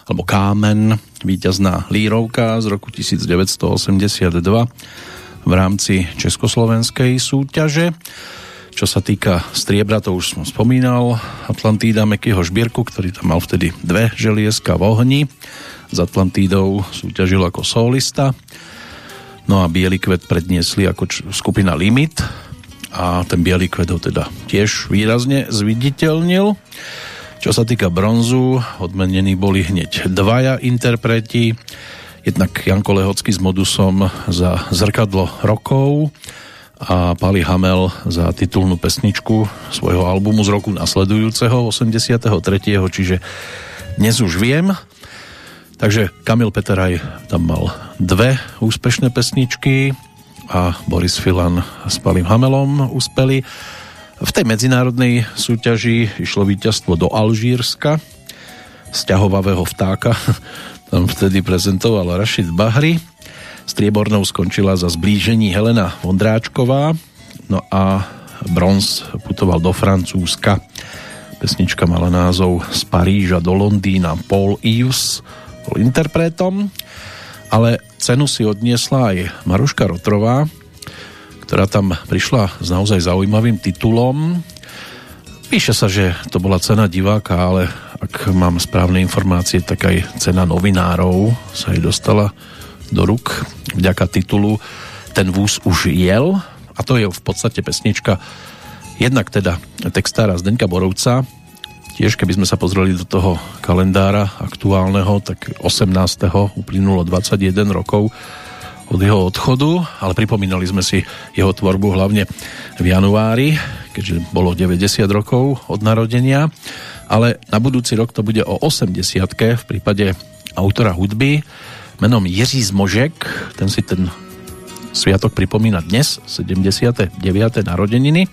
alebo Kámen, víťazná lírovka z roku 1982 v rámci Československej súťaže. Čo sa týka striebra, to už som spomínal, Atlantída Mekyho Žbírku, ktorý tam mal vtedy dve želieska v ohni. S Atlantídou súťažil ako solista. No a Bielý kvet predniesli ako skupina Limit a ten Bielý kvet ho teda tiež výrazne zviditeľnil. Čo sa týka bronzu, odmenení boli hneď dvaja interpreti. Jednak Janko Lehocký s modusom za Zrkadlo rokov a Pali Hamel za titulnú pesničku svojho albumu z roku nasledujúceho 83. Čiže dnes už viem. Takže Kamil Peteraj tam mal dve úspešné pesničky a Boris Filan s Palim Hamelom uspeli. V tej medzinárodnej súťaži išlo víťazstvo do Alžírska, sťahovavého vtáka, <laughs> tam vtedy prezentoval Rašid Bahri. Striebornou skončila za zblížení Helena Vondráčková, no a bronz putoval do Francúzska. Pesnička mala názov Z Paríža do Londýna Paul Ius bol interpretom, ale cenu si odniesla aj Maruška Rotrová, ktorá tam prišla s naozaj zaujímavým titulom. Píše sa, že to bola cena diváka, ale ak mám správne informácie, tak aj cena novinárov sa jej dostala do ruk vďaka titulu Ten vúz už jel a to je v podstate pesnička jednak teda textára Zdenka Borovca tiež keby sme sa pozreli do toho kalendára aktuálneho, tak 18. uplynulo 21 rokov od jeho odchodu, ale pripomínali sme si jeho tvorbu hlavne v januári, keďže bolo 90 rokov od narodenia, ale na budúci rok to bude o 80 v prípade autora hudby menom Jiří Zmožek, ten si ten sviatok pripomína dnes, 79. narodeniny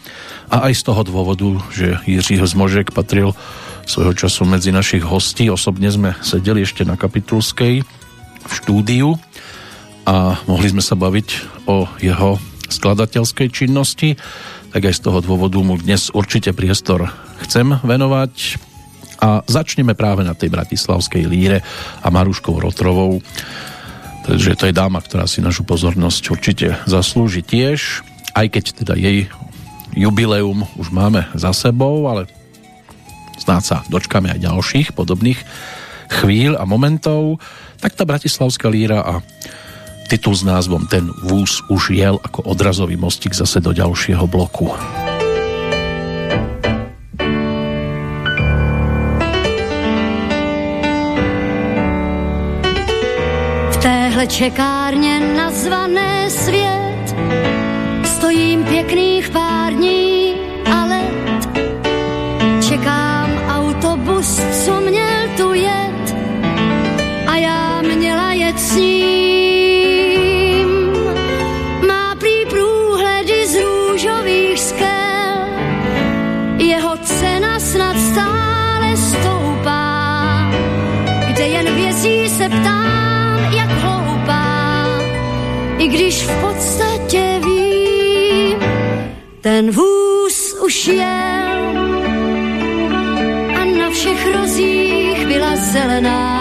a aj z toho dôvodu, že Jiří Zmožek patril svojho času medzi našich hostí. Osobne sme sedeli ešte na Kapitulskej v štúdiu a mohli sme sa baviť o jeho skladateľskej činnosti, tak aj z toho dôvodu mu dnes určite priestor chcem venovať. A začneme práve na tej bratislavskej líre a Maruškou Rotrovou, pretože to je dáma, ktorá si našu pozornosť určite zaslúži tiež, aj keď teda jej jubileum už máme za sebou, ale snáď sa dočkáme aj ďalších podobných chvíľ a momentov, tak tá bratislavská líra a Titul s názvom Ten vúz už jel ako odrazový mostík zase do ďalšieho bloku. V téhle čekárně nazvané svět stojím pěkných pár v podstatě vím, ten vůz už jel a na všech rozích byla zelená.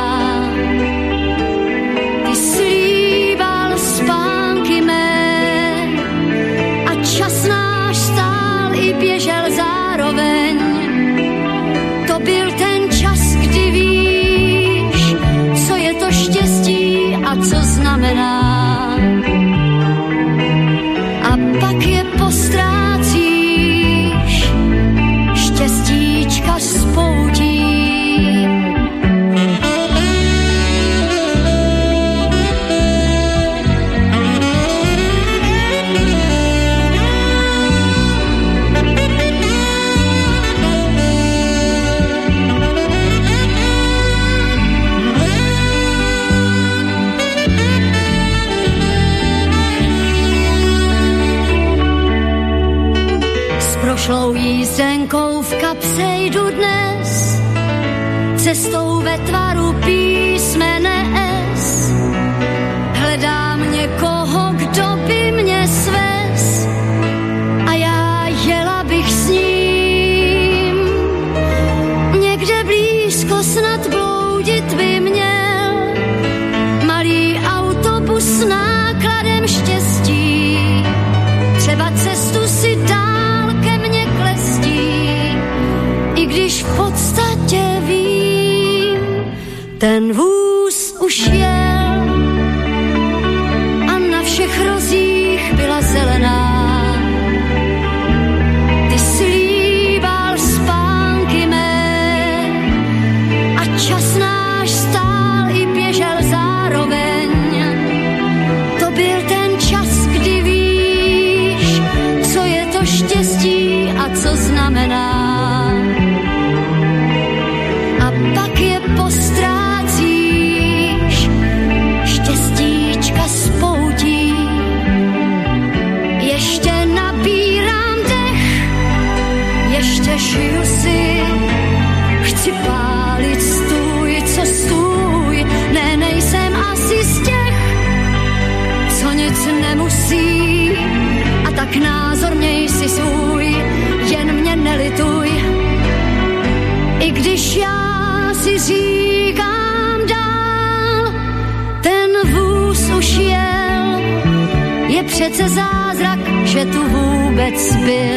Vůbec byl.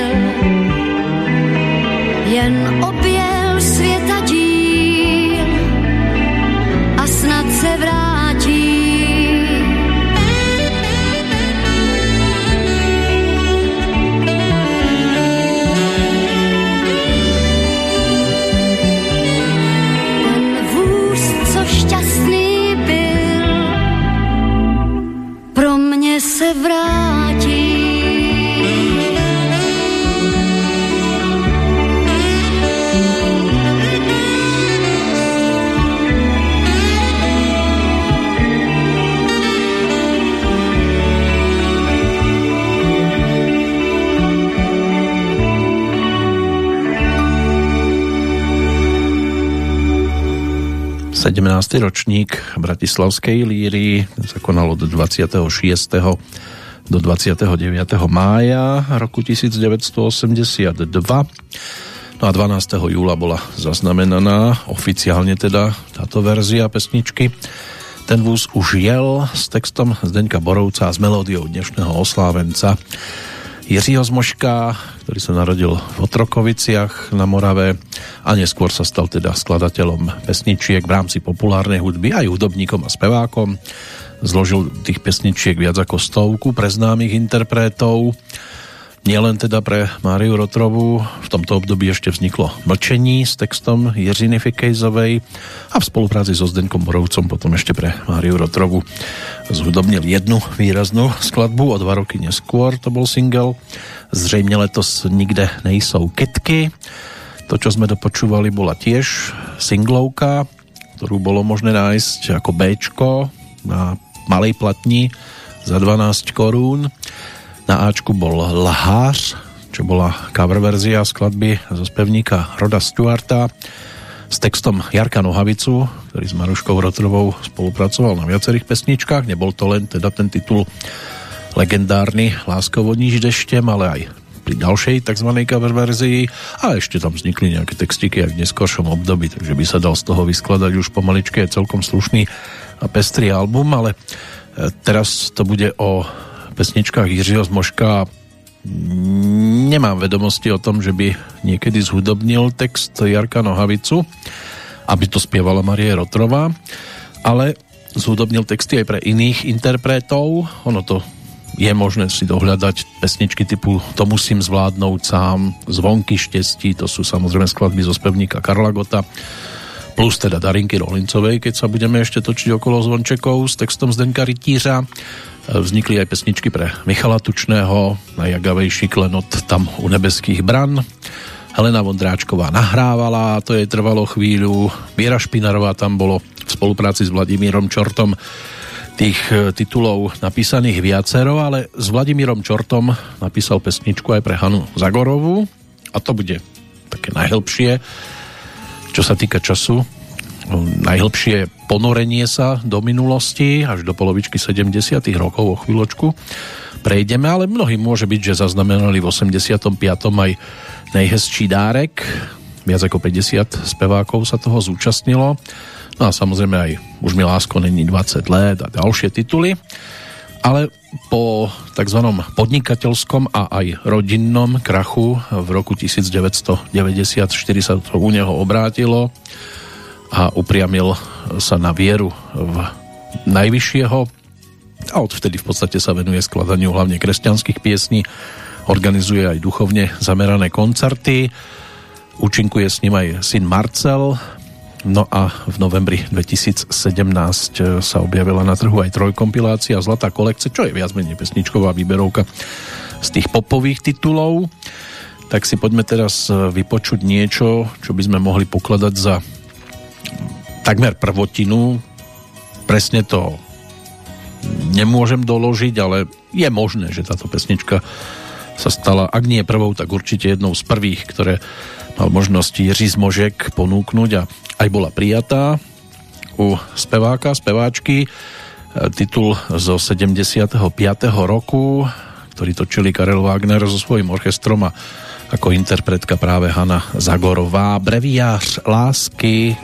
17. ročník Bratislavskej líry sa konal od 26. do 29. mája roku 1982. No a 12. júla bola zaznamenaná oficiálne teda táto verzia pesničky. Ten vúz už jel s textom Zdeňka Borovca a s melódiou dnešného oslávenca Jiřího Zmoška, ktorý sa narodil v Otrokoviciach na Morave a neskôr sa stal teda skladateľom pesničiek v rámci populárnej hudby aj hudobníkom a spevákom. Zložil tých pesničiek viac ako stovku pre známych interpretov. Nielen teda pre Máriu Rotrovu, v tomto období ešte vzniklo Mlčení s textom Jiřiny Fikejzovej a v spolupráci so Zdenkom Borovcom potom ešte pre Máriu Rotrovu zhudobnil jednu výraznú skladbu o dva roky neskôr, to bol single. Zřejmě letos nikde nejsou kytky. To, čo sme dopočúvali, bola tiež singlovka, ktorú bolo možné nájsť ako Bčko na malej platni za 12 korún. Na Ačku bol Lhář, čo bola cover verzia skladby zo spevníka Roda Stuarta s textom Jarka Nohavicu, ktorý s Maruškou Rotrovou spolupracoval na viacerých pesničkách. Nebol to len teda ten titul legendárny Láskovo níž deštem, ale aj pri ďalšej tzv. cover verzii a ešte tam vznikli nejaké textiky aj v neskôršom období, takže by sa dal z toho vyskladať už pomaličke celkom slušný a pestrý album, ale e, teraz to bude o pesničkách Jiřího Zmoška nemám vedomosti o tom, že by niekedy zhudobnil text Jarka Nohavicu, aby to spievala Marie Rotrová, ale zhudobnil texty aj pre iných interpretov. Ono to je možné si dohľadať pesničky typu To musím zvládnout sám, Zvonky štestí, to sú samozrejme skladby zo spevníka Karla Gota, plus teda Darinky Rolincovej, keď sa budeme ešte točiť okolo zvončekov s textom Zdenka Rytířa. Vznikli aj pesničky pre Michala Tučného, najjagavejší klenot tam u nebeských bran. Helena Vondráčková nahrávala, to jej trvalo chvíľu. Viera Špinarová tam bolo v spolupráci s Vladimírom Čortom tých e, titulov napísaných viacero, ale s Vladimírom Čortom napísal pesničku aj pre Hanu Zagorovú a to bude také najhlbšie, čo sa týka času. Najhlbšie ponorenie sa do minulosti až do polovičky 70 rokov o chvíľočku. Prejdeme, ale mnohí môže byť, že zaznamenali v 85. aj nejhezčí dárek viac ako 50 spevákov sa toho zúčastnilo no a samozrejme aj Už mi lásko není 20 let a ďalšie tituly ale po tzv. podnikateľskom a aj rodinnom krachu v roku 1994 sa to u neho obrátilo a upriamil sa na vieru v najvyššieho a odvtedy v podstate sa venuje skladaniu hlavne kresťanských piesní, organizuje aj duchovne zamerané koncerty, účinkuje s ním aj syn Marcel, no a v novembri 2017 sa objavila na trhu aj trojkompilácia Zlatá kolekce, čo je viac menej pesničková výberovka z tých popových titulov. Tak si poďme teraz vypočuť niečo, čo by sme mohli pokladať za takmer prvotinu. Presne to nemôžem doložiť, ale je možné, že táto pesnička sa stala, ak nie prvou, tak určite jednou z prvých, ktoré mal možnosť Jiří Zmožek ponúknuť a aj bola prijatá u speváka, speváčky. Titul zo 75. roku, ktorý točili Karel Wagner so svojím orchestrom a ako interpretka práve Hanna Zagorová. Breviář lásky.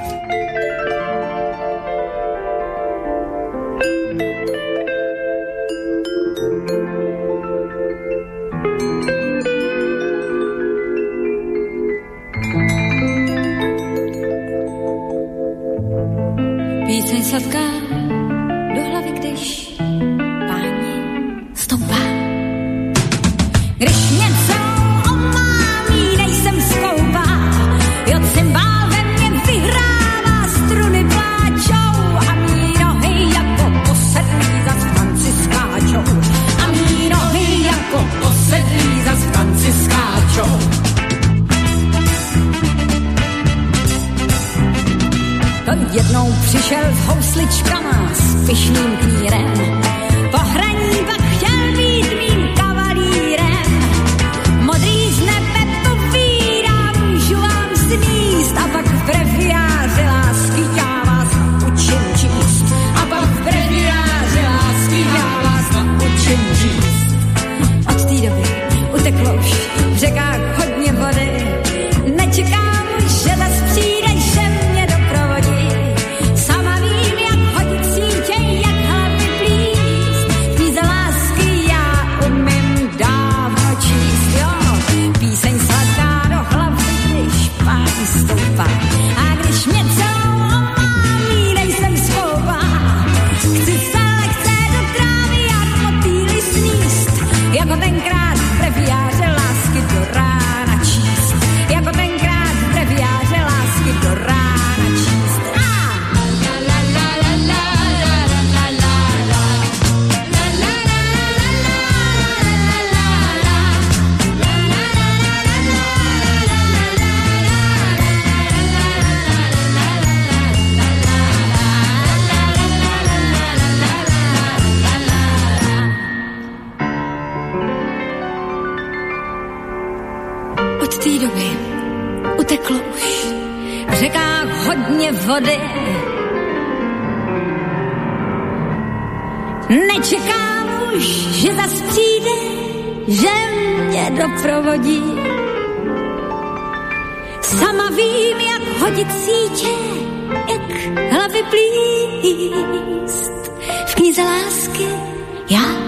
Sama vím, jak hodit sítě, jak hlavy plíst. V knize lásky já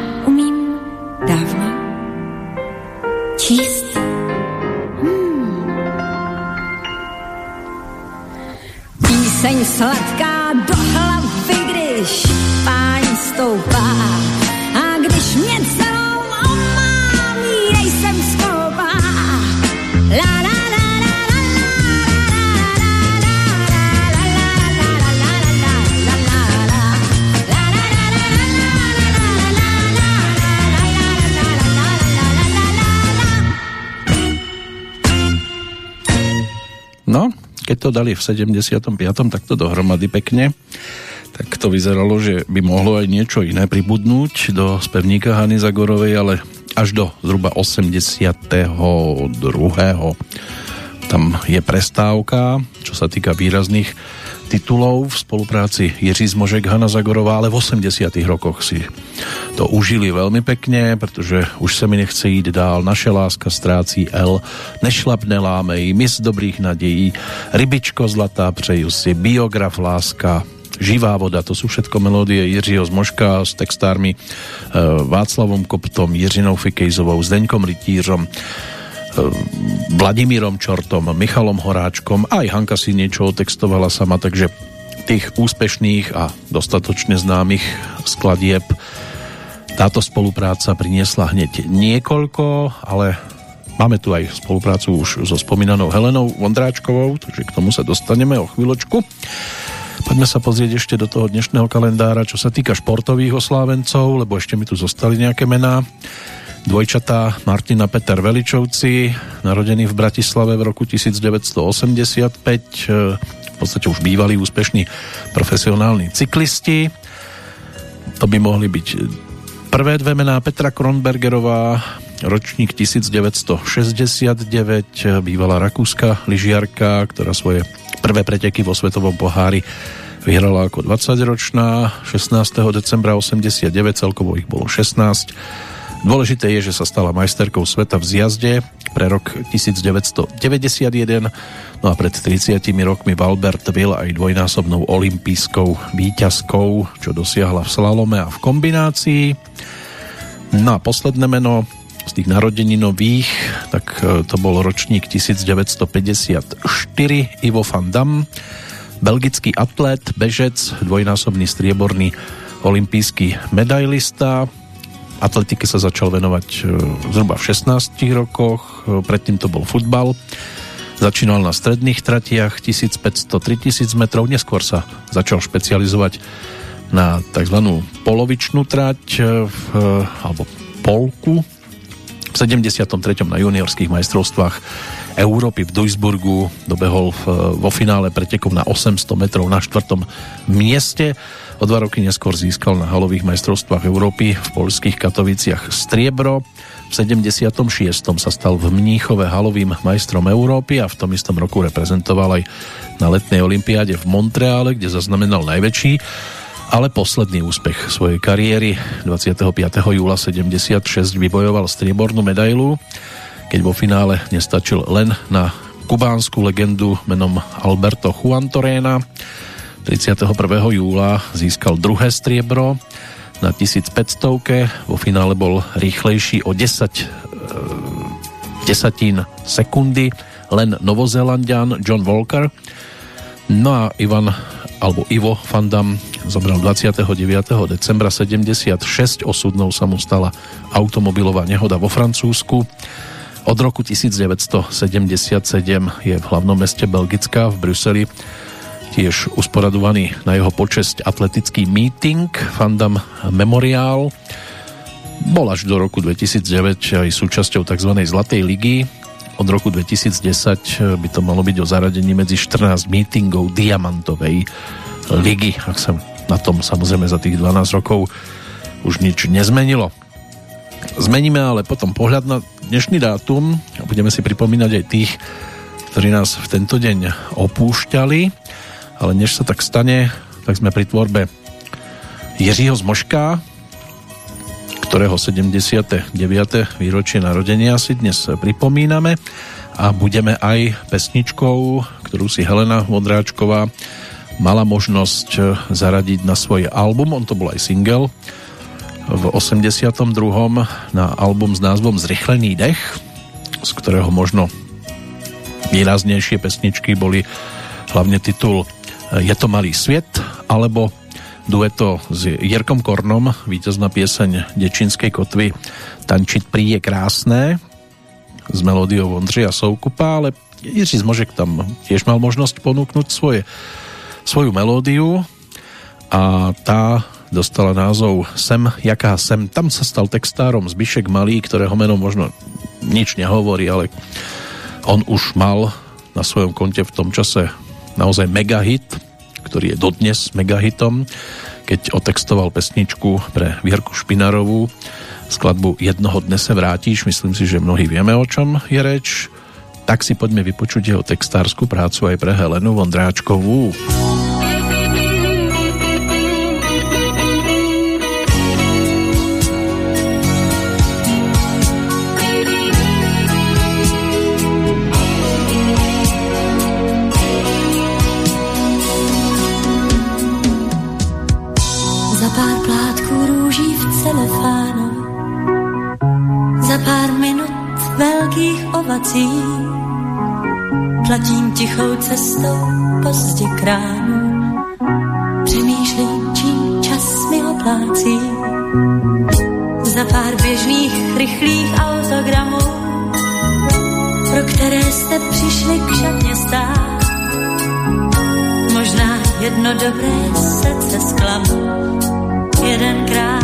to dali v 75. takto dohromady pekne, tak to vyzeralo, že by mohlo aj niečo iné pribudnúť do spevníka Hany Zagorovej, ale až do zhruba 82. Tam je prestávka, čo sa týka výrazných titulov v spolupráci Jiří Zmožek, Hanna Zagorová, ale v 80 rokoch si to užili veľmi pekne, pretože už sa mi nechce jít dál, naše láska ztrácí L, nešlapne lámej, mis dobrých nadějí, rybičko zlatá přeju si, biograf láska, Živá voda, to sú všetko melódie Jiřího Zmožka s textármi e, Václavom Koptom, Jiřinou Fikejzovou, Zdeňkom Rytířom. Vladimírom Čortom, Michalom Horáčkom, aj Hanka si niečo otextovala sama, takže tých úspešných a dostatočne známych skladieb táto spolupráca priniesla hneď niekoľko, ale máme tu aj spoluprácu už so spomínanou Helenou Vondráčkovou, takže k tomu sa dostaneme o chvíľočku. Poďme sa pozrieť ešte do toho dnešného kalendára, čo sa týka športových oslávencov, lebo ešte mi tu zostali nejaké mená. Dvojčatá Martina Peter Veličovci, narodený v Bratislave v roku 1985, v podstate už bývalí úspešní profesionálni cyklisti. To by mohli byť Prvé dve mená Petra Kronbergerová, ročník 1969, bývalá rakúska lyžiarka, ktorá svoje prvé preteky vo Svetovom pohári vyhrala ako 20-ročná 16. decembra 89, celkovo ich bolo 16. Dôležité je, že sa stala majsterkou sveta v zjazde pre rok 1991, no a pred 30 rokmi Valbert Will aj dvojnásobnou olympijskou výťazkou, čo dosiahla v slalome a v kombinácii. No a posledné meno z tých narodeninových, tak e, to bol ročník 1954, Ivo van Dam, belgický atlet, bežec, dvojnásobný strieborný olimpijský medailista. Atletike sa začal venovať e, zhruba v 16 rokoch, e, predtým to bol futbal. Začínal na stredných tratiach 1500-3000 metrov, neskôr sa začal špecializovať na tzv. polovičnú trať v, alebo polku v 73. na juniorských majstrovstvách Európy v Duisburgu dobehol vo finále pretekov na 800 metrov na štvrtom mieste. O dva roky neskôr získal na halových majstrovstvách Európy v polských Katoviciach striebro. V 76. sa stal v Mníchove halovým majstrom Európy a v tom istom roku reprezentoval aj na letnej olympiáde v Montreale, kde zaznamenal najväčší ale posledný úspech svojej kariéry 25. júla 76 vybojoval striebornú medailu, keď vo finále nestačil len na kubánsku legendu menom Alberto Juantorena. 31. júla získal druhé striebro na 1500 vo finále bol rýchlejší o 10 e, desatín sekundy len Novozélandian John Walker no a Ivan alebo Ivo Fandam zomrel 29. decembra 76. Osudnou sa mu stala automobilová nehoda vo Francúzsku. Od roku 1977 je v hlavnom meste Belgická v Bruseli tiež usporadovaný na jeho počesť atletický meeting Fandam Memorial. Bol až do roku 2009 aj súčasťou tzv. Zlatej ligy. Od roku 2010 by to malo byť o zaradení medzi 14 meetingov Diamantovej ligy, ak sa na tom samozrejme za tých 12 rokov už nič nezmenilo. Zmeníme ale potom pohľad na dnešný dátum a budeme si pripomínať aj tých, ktorí nás v tento deň opúšťali, ale než sa tak stane, tak sme pri tvorbe Jiřího Zmoška, ktorého 79. výročie narodenia si dnes pripomíname a budeme aj pesničkou, ktorú si Helena Vodráčková mala možnosť zaradiť na svoj album, on to bol aj single v 82. na album s názvom Zrychlený dech, z ktorého možno výraznejšie pesničky boli hlavne titul Je to malý sviet, alebo dueto s Jirkom Kornom, víťazná pieseň Dečinskej kotvy Tančiť prí je krásné s melódiou Ondřeja Soukupa, ale Jiří Zmožek tam tiež mal možnosť ponúknuť svoje svoju melódiu a tá dostala názov Sem, jaká sem. Tam sa stal textárom Zbyšek Malý, ktorého meno možno nič nehovorí, ale on už mal na svojom konte v tom čase naozaj megahit, ktorý je dodnes megahitom, keď otextoval pesničku pre Vierku Špinarovú skladbu Jednoho dne se vrátíš, myslím si, že mnohí vieme, o čom je reč tak si poďme vypočuť jeho textárskú prácu aj pre Helenu Vondráčkovú. Za ovací. Platím tichou cestou pozdě kránu, přemýšlím, čím čas mi oplácí. Za pár běžných, rychlých autogramů, pro které jste přišli k šatně stát. Možná jedno dobré srdce zklamu, jedenkrát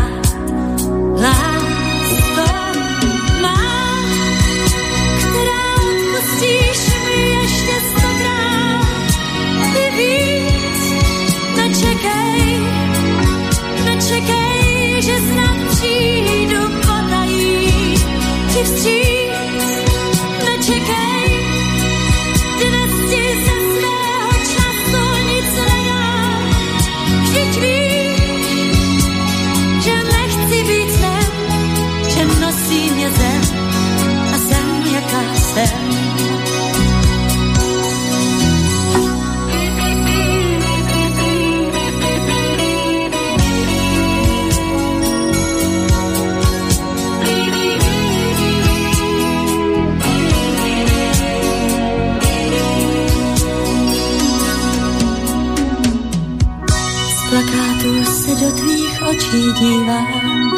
očí dívám,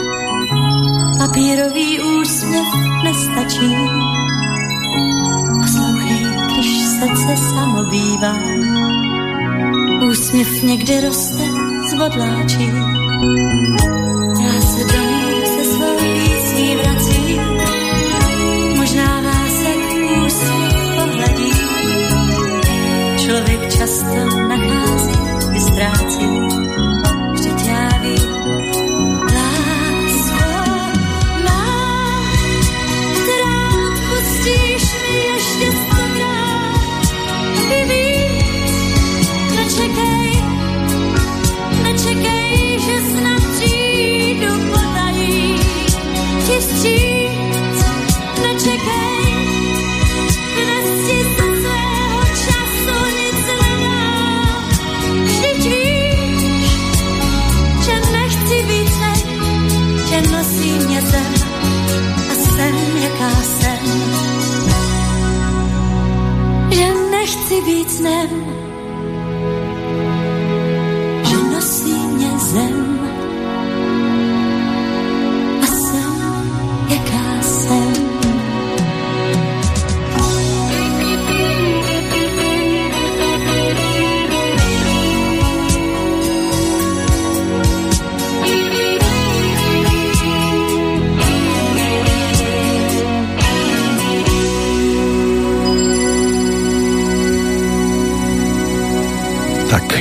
papírový úsměv nestačí. Poslouchej, když srdce samo bývá, úsměv někde roste z bodláčí.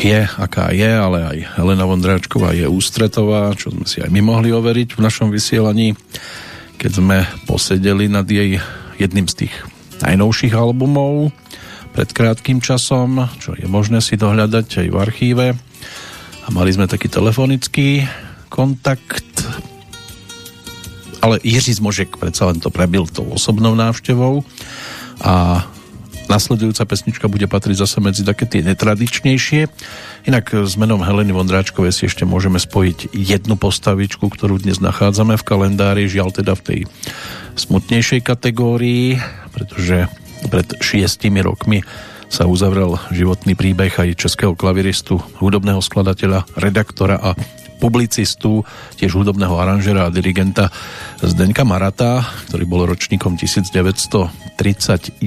Je, aká je, ale aj Helena Vondráčková je ústretová, čo sme si aj my mohli overiť v našom vysielaní, keď sme posedeli nad jej jedným z tých najnovších albumov pred krátkým časom, čo je možné si dohľadať aj v archíve. A mali sme taký telefonický kontakt, ale Jiří Zmožek predsa len to prebil tou osobnou návštevou a Nasledujúca pesnička bude patriť zase medzi také tie netradičnejšie. Inak s menom Heleny Vondráčkovej si ešte môžeme spojiť jednu postavičku, ktorú dnes nachádzame v kalendári, žiaľ teda v tej smutnejšej kategórii, pretože pred šiestimi rokmi sa uzavrel životný príbeh aj českého klaviristu, hudobného skladateľa, redaktora a publicistu, tiež hudobného aranžera a dirigenta Zdeňka Marata, ktorý bol ročníkom 1931.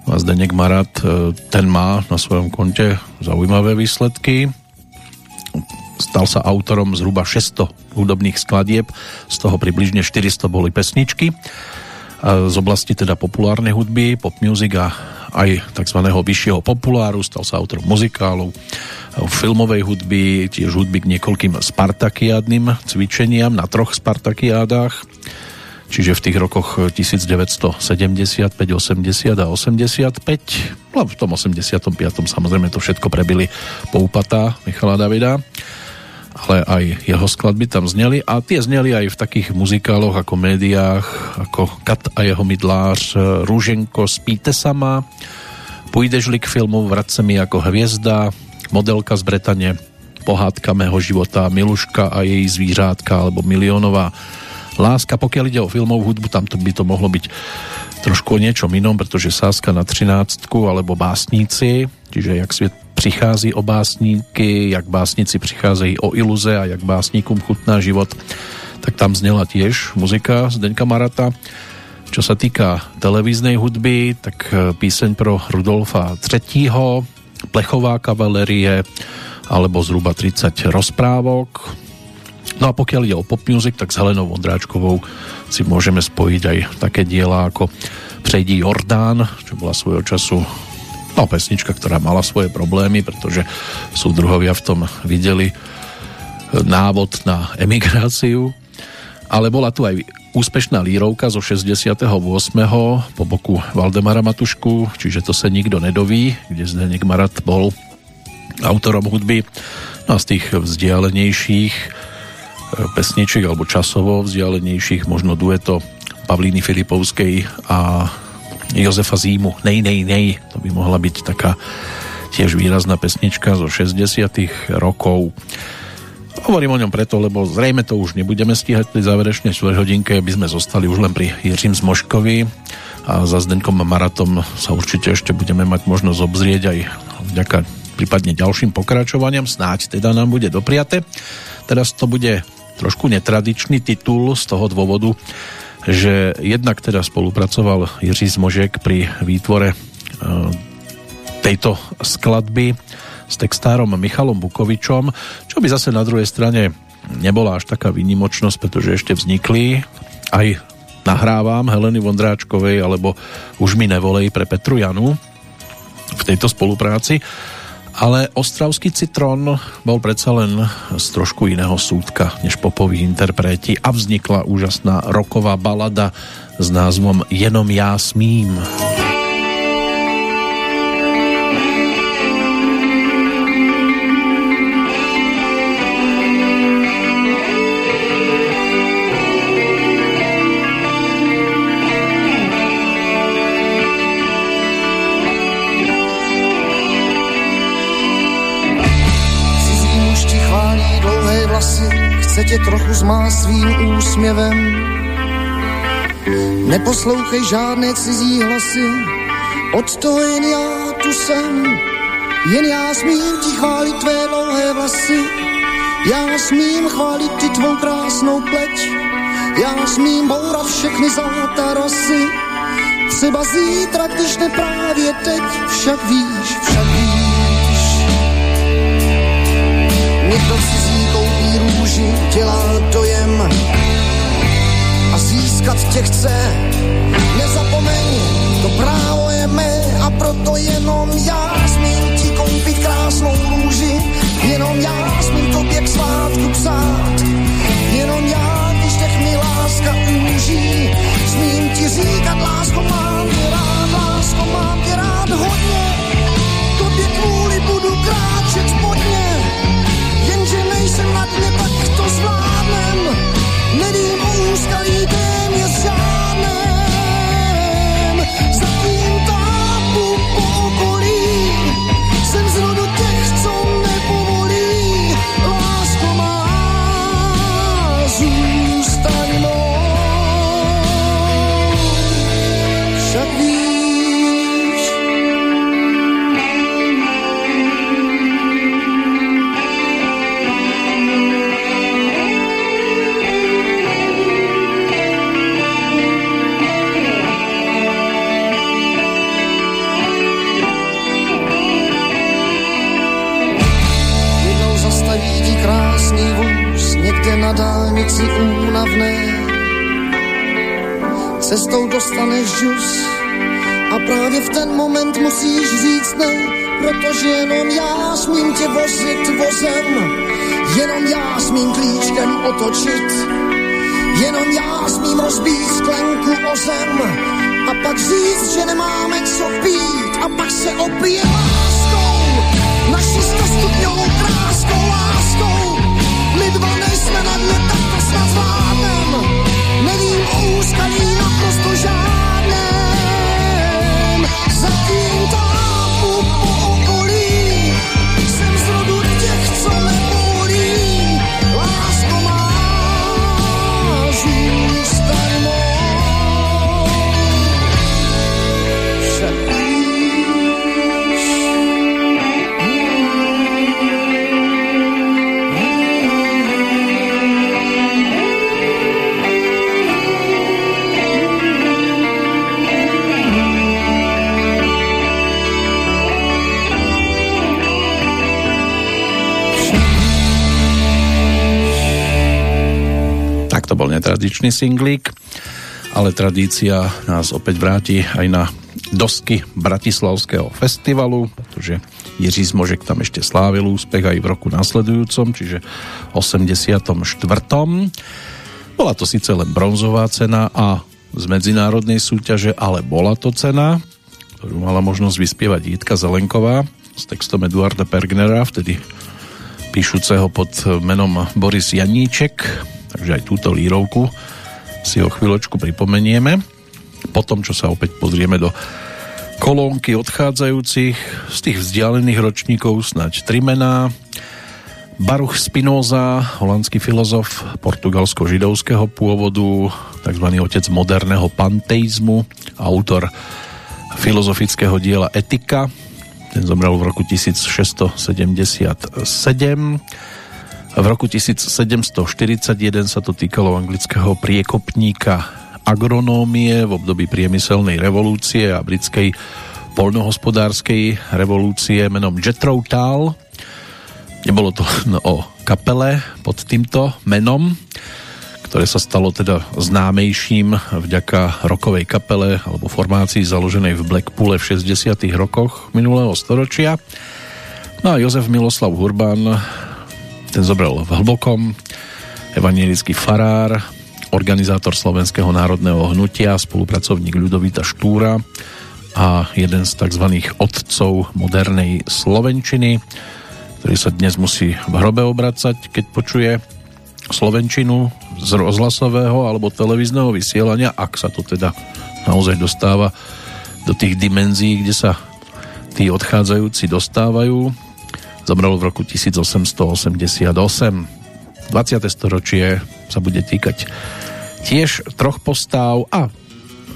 No a Zdeněk Marat, e, ten má na svojom konte zaujímavé výsledky. Stal sa autorom zhruba 600 hudobných skladieb, z toho približne 400 boli pesničky z oblasti teda populárnej hudby, pop music a aj tzv. vyššieho populáru, stal sa autorom muzikálov, filmovej hudby, tiež hudby k niekoľkým spartakiádnym cvičeniam na troch spartakiádách, čiže v tých rokoch 1975, 80 a 85. No v tom 85. samozrejme to všetko prebili poupatá Michala Davida ale aj jeho skladby tam zneli a tie zneli aj v takých muzikáloch ako médiách, ako Kat a jeho mydlář, Rúženko, Spíte sama, Půjdeš-li k filmu Vrať se mi ako hviezda, Modelka z Bretane, Pohádka mého života, Miluška a její zvířátka alebo Miliónová láska. Pokiaľ ide o filmovú hudbu, tam to by to mohlo byť trošku o inom, pretože Sáska na 13 alebo Básníci, čiže jak sviet přichází o básníky, jak básnici přicházejí o iluze a jak básníkům chutná život, tak tam znela tiež muzika Zdeňka Marata. Čo sa týka televíznej hudby, tak e, píseň pro Rudolfa III. Plechová kavalerie alebo zhruba 30 rozprávok. No a pokiaľ ide o pop music, tak s Helenou Vondráčkovou si môžeme spojiť aj také diela ako Přejdí Jordán, čo bola svojho času no, pesnička, ktorá mala svoje problémy, pretože súdruhovia v tom videli e, návod na emigráciu ale bola tu aj úspešná lírovka zo 68. po boku Valdemara Matušku, čiže to sa nikto nedoví, kde Zdeněk Marat bol autorom hudby. No a z tých vzdialenejších pesničiek alebo časovo vzdialenejších možno dueto Pavlíny Filipovskej a Jozefa Zímu Nej, nej, nej. To by mohla byť taká tiež výrazná pesnička zo 60 rokov. Hovorím o ňom preto, lebo zrejme to už nebudeme stíhať pri záverečnej hodinke, aby sme zostali už len pri Jiřím Zmoškovi a za Zdenkom Maratom sa určite ešte budeme mať možnosť obzrieť aj vďaka prípadne ďalším pokračovaniam, snáď teda nám bude dopriate. Teraz to bude trošku netradičný titul z toho dôvodu, že jednak teda spolupracoval Jiří Zmožek pri výtvore e, tejto skladby s textárom Michalom Bukovičom, čo by zase na druhej strane nebola až taká výnimočnosť, pretože ešte vznikli. Aj nahrávam Heleny Vondráčkovej alebo Už mi nevolej pre Petru Janu v tejto spolupráci ale Ostravský citrón bol predsa len z trošku iného súdka než popoví interpreti a vznikla úžasná roková balada s názvom Jenom já smím. Se tě trochu zmá svým úsměvem. Neposlouchej žádné cizí hlasy, od toho jen já tu jsem. Jen já smím ti chválit tvé dlouhé vlasy, já smím chválit ti tvou krásnou pleť, já smím bourat všechny zlatá rosy. Třeba zítra, když ne právě teď, však víš, však víš. Dělá dojem. A získat tě chce. Nezapomeň, to právo je mé a proto jenom já smím ti koupit krásnou růži, jenom já smím tobě k svátku psát, jenom já, když těch mi láska úží, smím ti říkat, lásko, mám tě rád, lásko, mám tě rád hodně, tobě kvůli budu kráčet spodně, jenže nejsem na dně tak úskalí téměř žádném. Žus a právě v ten moment musíš říct ne, protože jenom já smím tě vozit vozem, jenom já smím klíčkem otočit, jenom já smím rozbít sklenku o zem. A pak říct, že nemáme co pít. A pak se opije láskou, naší stostupňovou kráskou láskou. My dva nejsme na dne, tak to snad zvládnem. Nevím o úskalí naprosto žádném. Zatím tápu po tradičný singlík, ale tradícia nás opäť vráti aj na dosky Bratislavského festivalu, pretože Jiří Zmožek tam ešte slávil úspech aj v roku nasledujúcom, čiže 84. Bola to síce len bronzová cena a z medzinárodnej súťaže, ale bola to cena, ktorú mala možnosť vyspievať Jitka Zelenková s textom Eduarda Pergnera, vtedy píšuceho pod menom Boris Janíček, takže aj túto lírovku si o chvíľočku pripomenieme. Potom, čo sa opäť pozrieme do kolónky odchádzajúcich z tých vzdialených ročníkov snať tri mená. Baruch Spinoza, holandský filozof portugalsko-židovského pôvodu, tzv. otec moderného panteizmu, autor filozofického diela Etika. Ten zomrel v roku 1677. V roku 1741 sa to týkalo anglického priekopníka agronómie v období priemyselnej revolúcie a britskej poľnohospodárskej revolúcie menom Jethro Tull. Nebolo to len o kapele pod týmto menom, ktoré sa stalo teda známejším vďaka rokovej kapele alebo formácii založenej v Blackpoole v 60. rokoch minulého storočia. No a Jozef Miloslav Hurban, ten zobral v hlbokom, evanielický farár, organizátor Slovenského národného hnutia, spolupracovník Ľudovita Štúra a jeden z tzv. otcov modernej Slovenčiny, ktorý sa dnes musí v hrobe obracať, keď počuje Slovenčinu z rozhlasového alebo televízneho vysielania, ak sa to teda naozaj dostáva do tých dimenzií, kde sa tí odchádzajúci dostávajú. Zomrel v roku 1888. 20. storočie sa bude týkať tiež troch postáv a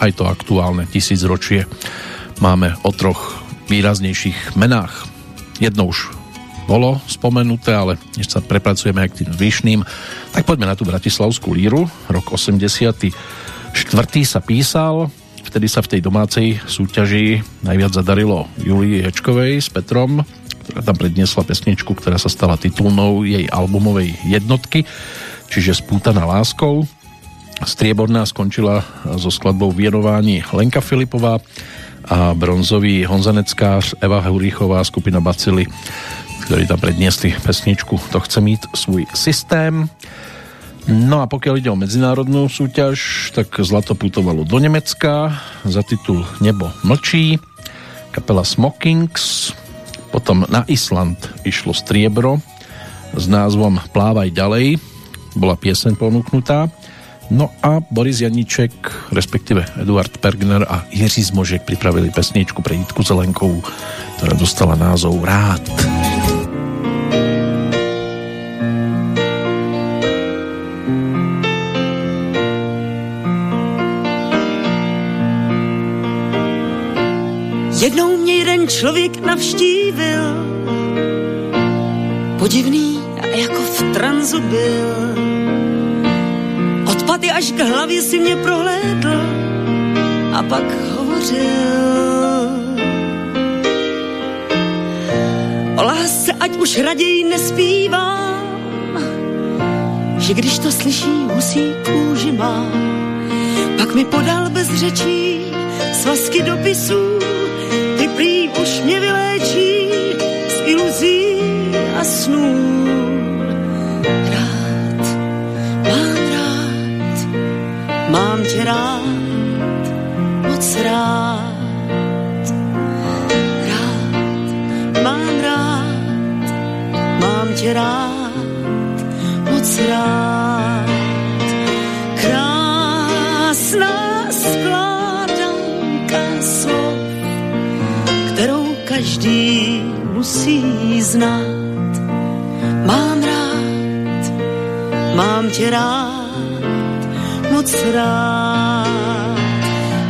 aj to aktuálne tisícročie máme o troch výraznejších menách. Jedno už bolo spomenuté, ale než sa prepracujeme aj k tým zvyšným, tak poďme na tú Bratislavskú líru. Rok 84. sa písal, vtedy sa v tej domácej súťaži najviac zadarilo Julii Ječkovej s Petrom, ktorá tam predniesla pesničku, ktorá sa stala titulnou jej albumovej jednotky, čiže Spútaná láskou. Strieborná skončila so skladbou Vierování Lenka Filipová a bronzový Honzaneckář Eva Huríchová skupina Bacily, ktorí tam predniesli pesničku To chce mít svůj systém. No a pokiaľ ide o medzinárodnú súťaž, tak zlato putovalo do Nemecka za titul Nebo mlčí, kapela Smokings, potom na Island išlo striebro s názvom Plávaj ďalej, bola pieseň ponúknutá No a Boris Janíček, respektíve Eduard Pergner a Jiří Zmožek pripravili pesničku pre Jitku Zelenkovú, ktorá dostala názov Rád. Jednou člověk navštívil, podivný a jako v tranzu byl paty až k hlavě si mě prohlédl a pak hovořil. O lásce ať už raději nespívám, že když to slyší, musí kůži má. Pak mi podal bez řečí svazky dopisů, už mě vyléčí z iluzí a snů Mám tě rád, moc rád, rád, mám rád, mám tě rád, moc rád. Každý musí znát. Mám rád, mám tě rád, moc rád.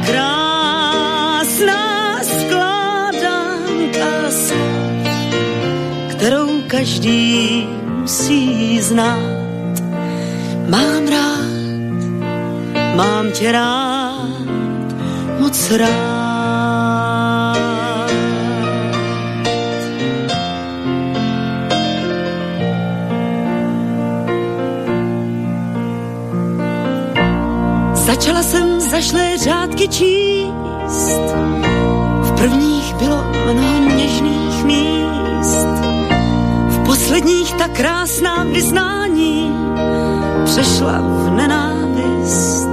Krásná skládanka kterou každý musí znát. Mám rád, mám tě rád, moc rád. Začala jsem zašlé řádky číst. V prvních bylo mnoho něžných míst. V posledních ta krásná vyznání přešla v nenávist.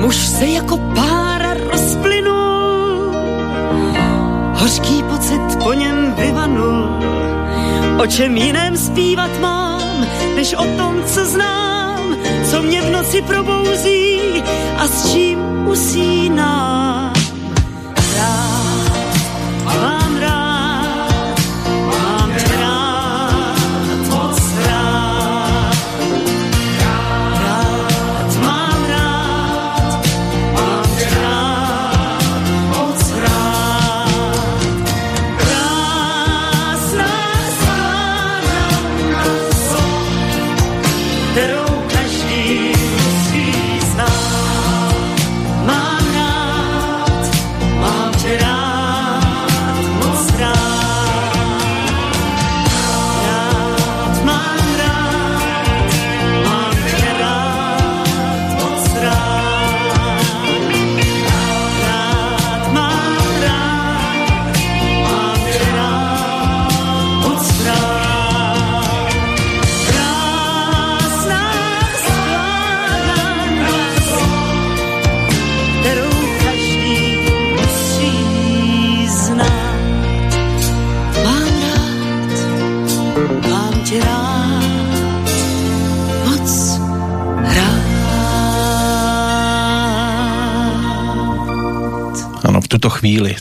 Muž se jako pára rozplynul, hořký pocit po něm vyvanul. O čem jiném zpívat mám, než o tom, co znám, co mě v noci probouzí a s čím usínám.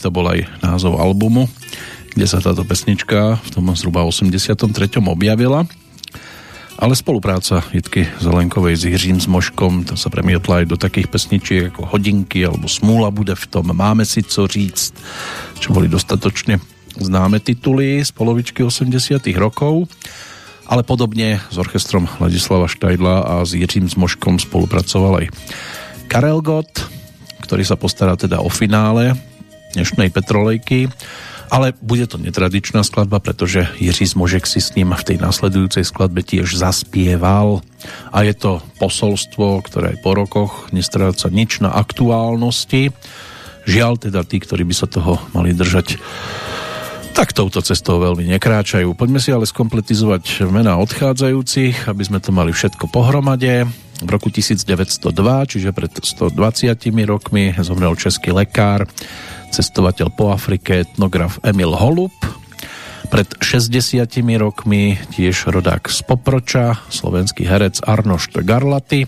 To bol aj názov albumu, kde sa táto pesnička v tom zhruba 83. objavila. Ale spolupráca Jitky Zelenkovej s Jiřím Zmoškom to sa premietla aj do takých pesničiek ako Hodinky alebo Smúla bude v tom, Máme si co říct, čo boli dostatočne známe tituly z polovičky 80 rokov. Ale podobne s orchestrom Ladislava Štajdla a s Jiřím Zmoškom spolupracoval aj Karel Gott, ktorý sa postará teda o finále dnešnej Petrolejky. Ale bude to netradičná skladba, pretože Jiří Zmožek si s ním v tej následujúcej skladbe tiež zaspieval. A je to posolstvo, ktoré po rokoch nestráca nič na aktuálnosti. Žiaľ teda tí, ktorí by sa toho mali držať tak touto cestou veľmi nekráčajú. Poďme si ale skompletizovať mená odchádzajúcich, aby sme to mali všetko pohromade. V roku 1902, čiže pred 120 rokmi, zomrel český lekár, cestovateľ po Afrike, etnograf Emil Holub. Pred 60 rokmi tiež rodák z Poproča, slovenský herec Arnošt Garlaty.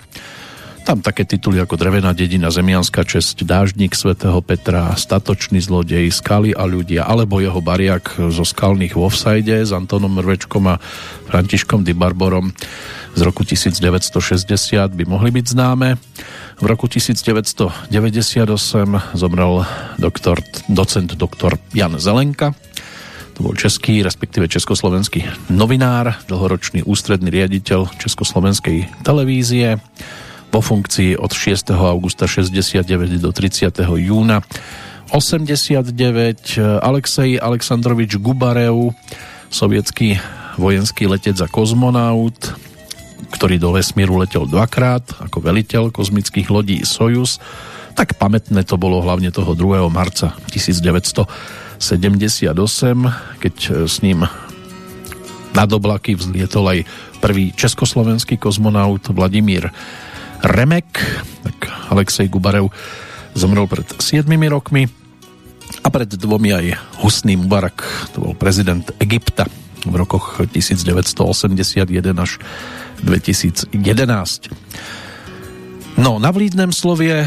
Tam také tituly ako Drevená dedina, Zemianská česť, Dážnik svätého Petra, Statočný zlodej, Skaly a ľudia, alebo jeho bariak zo Skalných v offside s Antonom Mrvečkom a Františkom Dybarborom z roku 1960 by mohli byť známe. V roku 1998 zomrel doktor, docent doktor Jan Zelenka, to bol český, respektíve československý novinár, dlhoročný ústredný riaditeľ Československej televízie po funkcii od 6. augusta 69 do 30. júna 89 Alexej Aleksandrovič Gubarev sovietský vojenský letec a kozmonaut ktorý do vesmíru letel dvakrát ako veliteľ kozmických lodí Sojus tak pamätné to bolo hlavne toho 2. marca 1978 keď s ním nad oblaky vzlietol aj prvý československý kozmonaut Vladimír Remek, tak Alexej Gubarev zomrel pred 7 rokmi a pred dvomi aj Husný Mubarak, to bol prezident Egypta v rokoch 1981 až 2011. No, na vlídnem slovie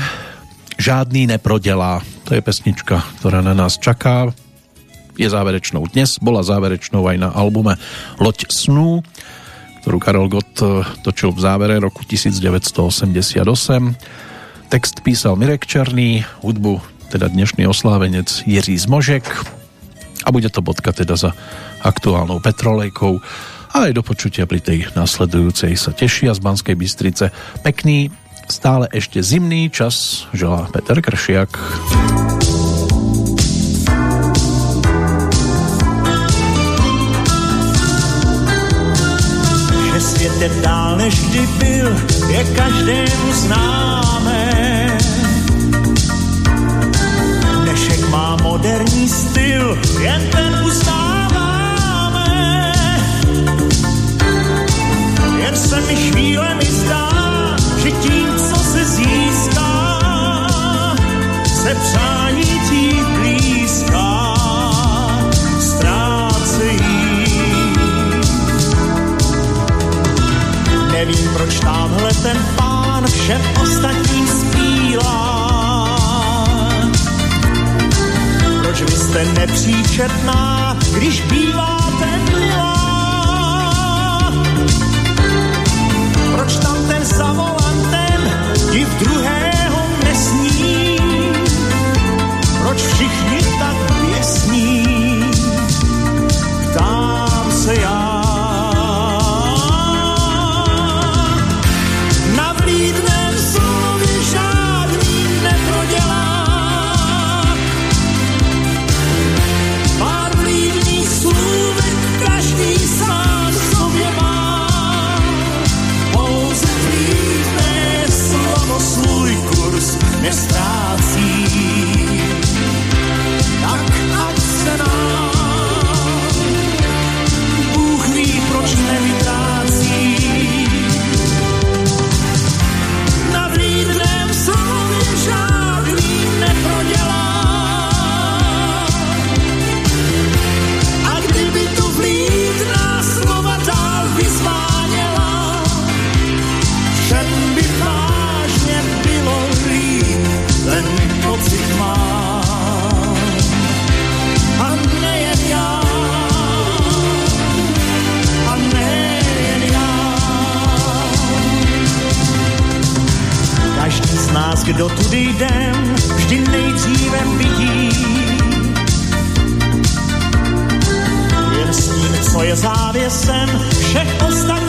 žádný neprodelá. To je pesnička, ktorá na nás čaká. Je záverečnou dnes, bola záverečnou aj na albume Loď snú, ktorú Karel Gott točil v závere roku 1988. Text písal Mirek Černý, hudbu teda dnešný oslávenec Jiří Zmožek a bude to bodka teda za aktuálnou petrolejkou a aj do počutia pri tej nasledujúcej sa tešia z Banskej Bystrice. Pekný, stále ešte zimný čas želá Peter Kršiak. že svět Svět dál než kdy byl, je každému známé. Má moderní styl, jen ten uznáváme. Jen se mi chvílemi zdá, že tím, co se získá, se přání tí blízká ztrácejí. Nevím, proč tamhle ten pán všem ostatním spílá. Proč vy jste nepříčetná, když býváte milá? Proč tam ten za volantem div druhého nesní? Proč všichni tak běsní? Ptám se já. me. Kdo tudy jdem, vždy nejdříve vidí. Jen s tím, co je závěsem všech ostatních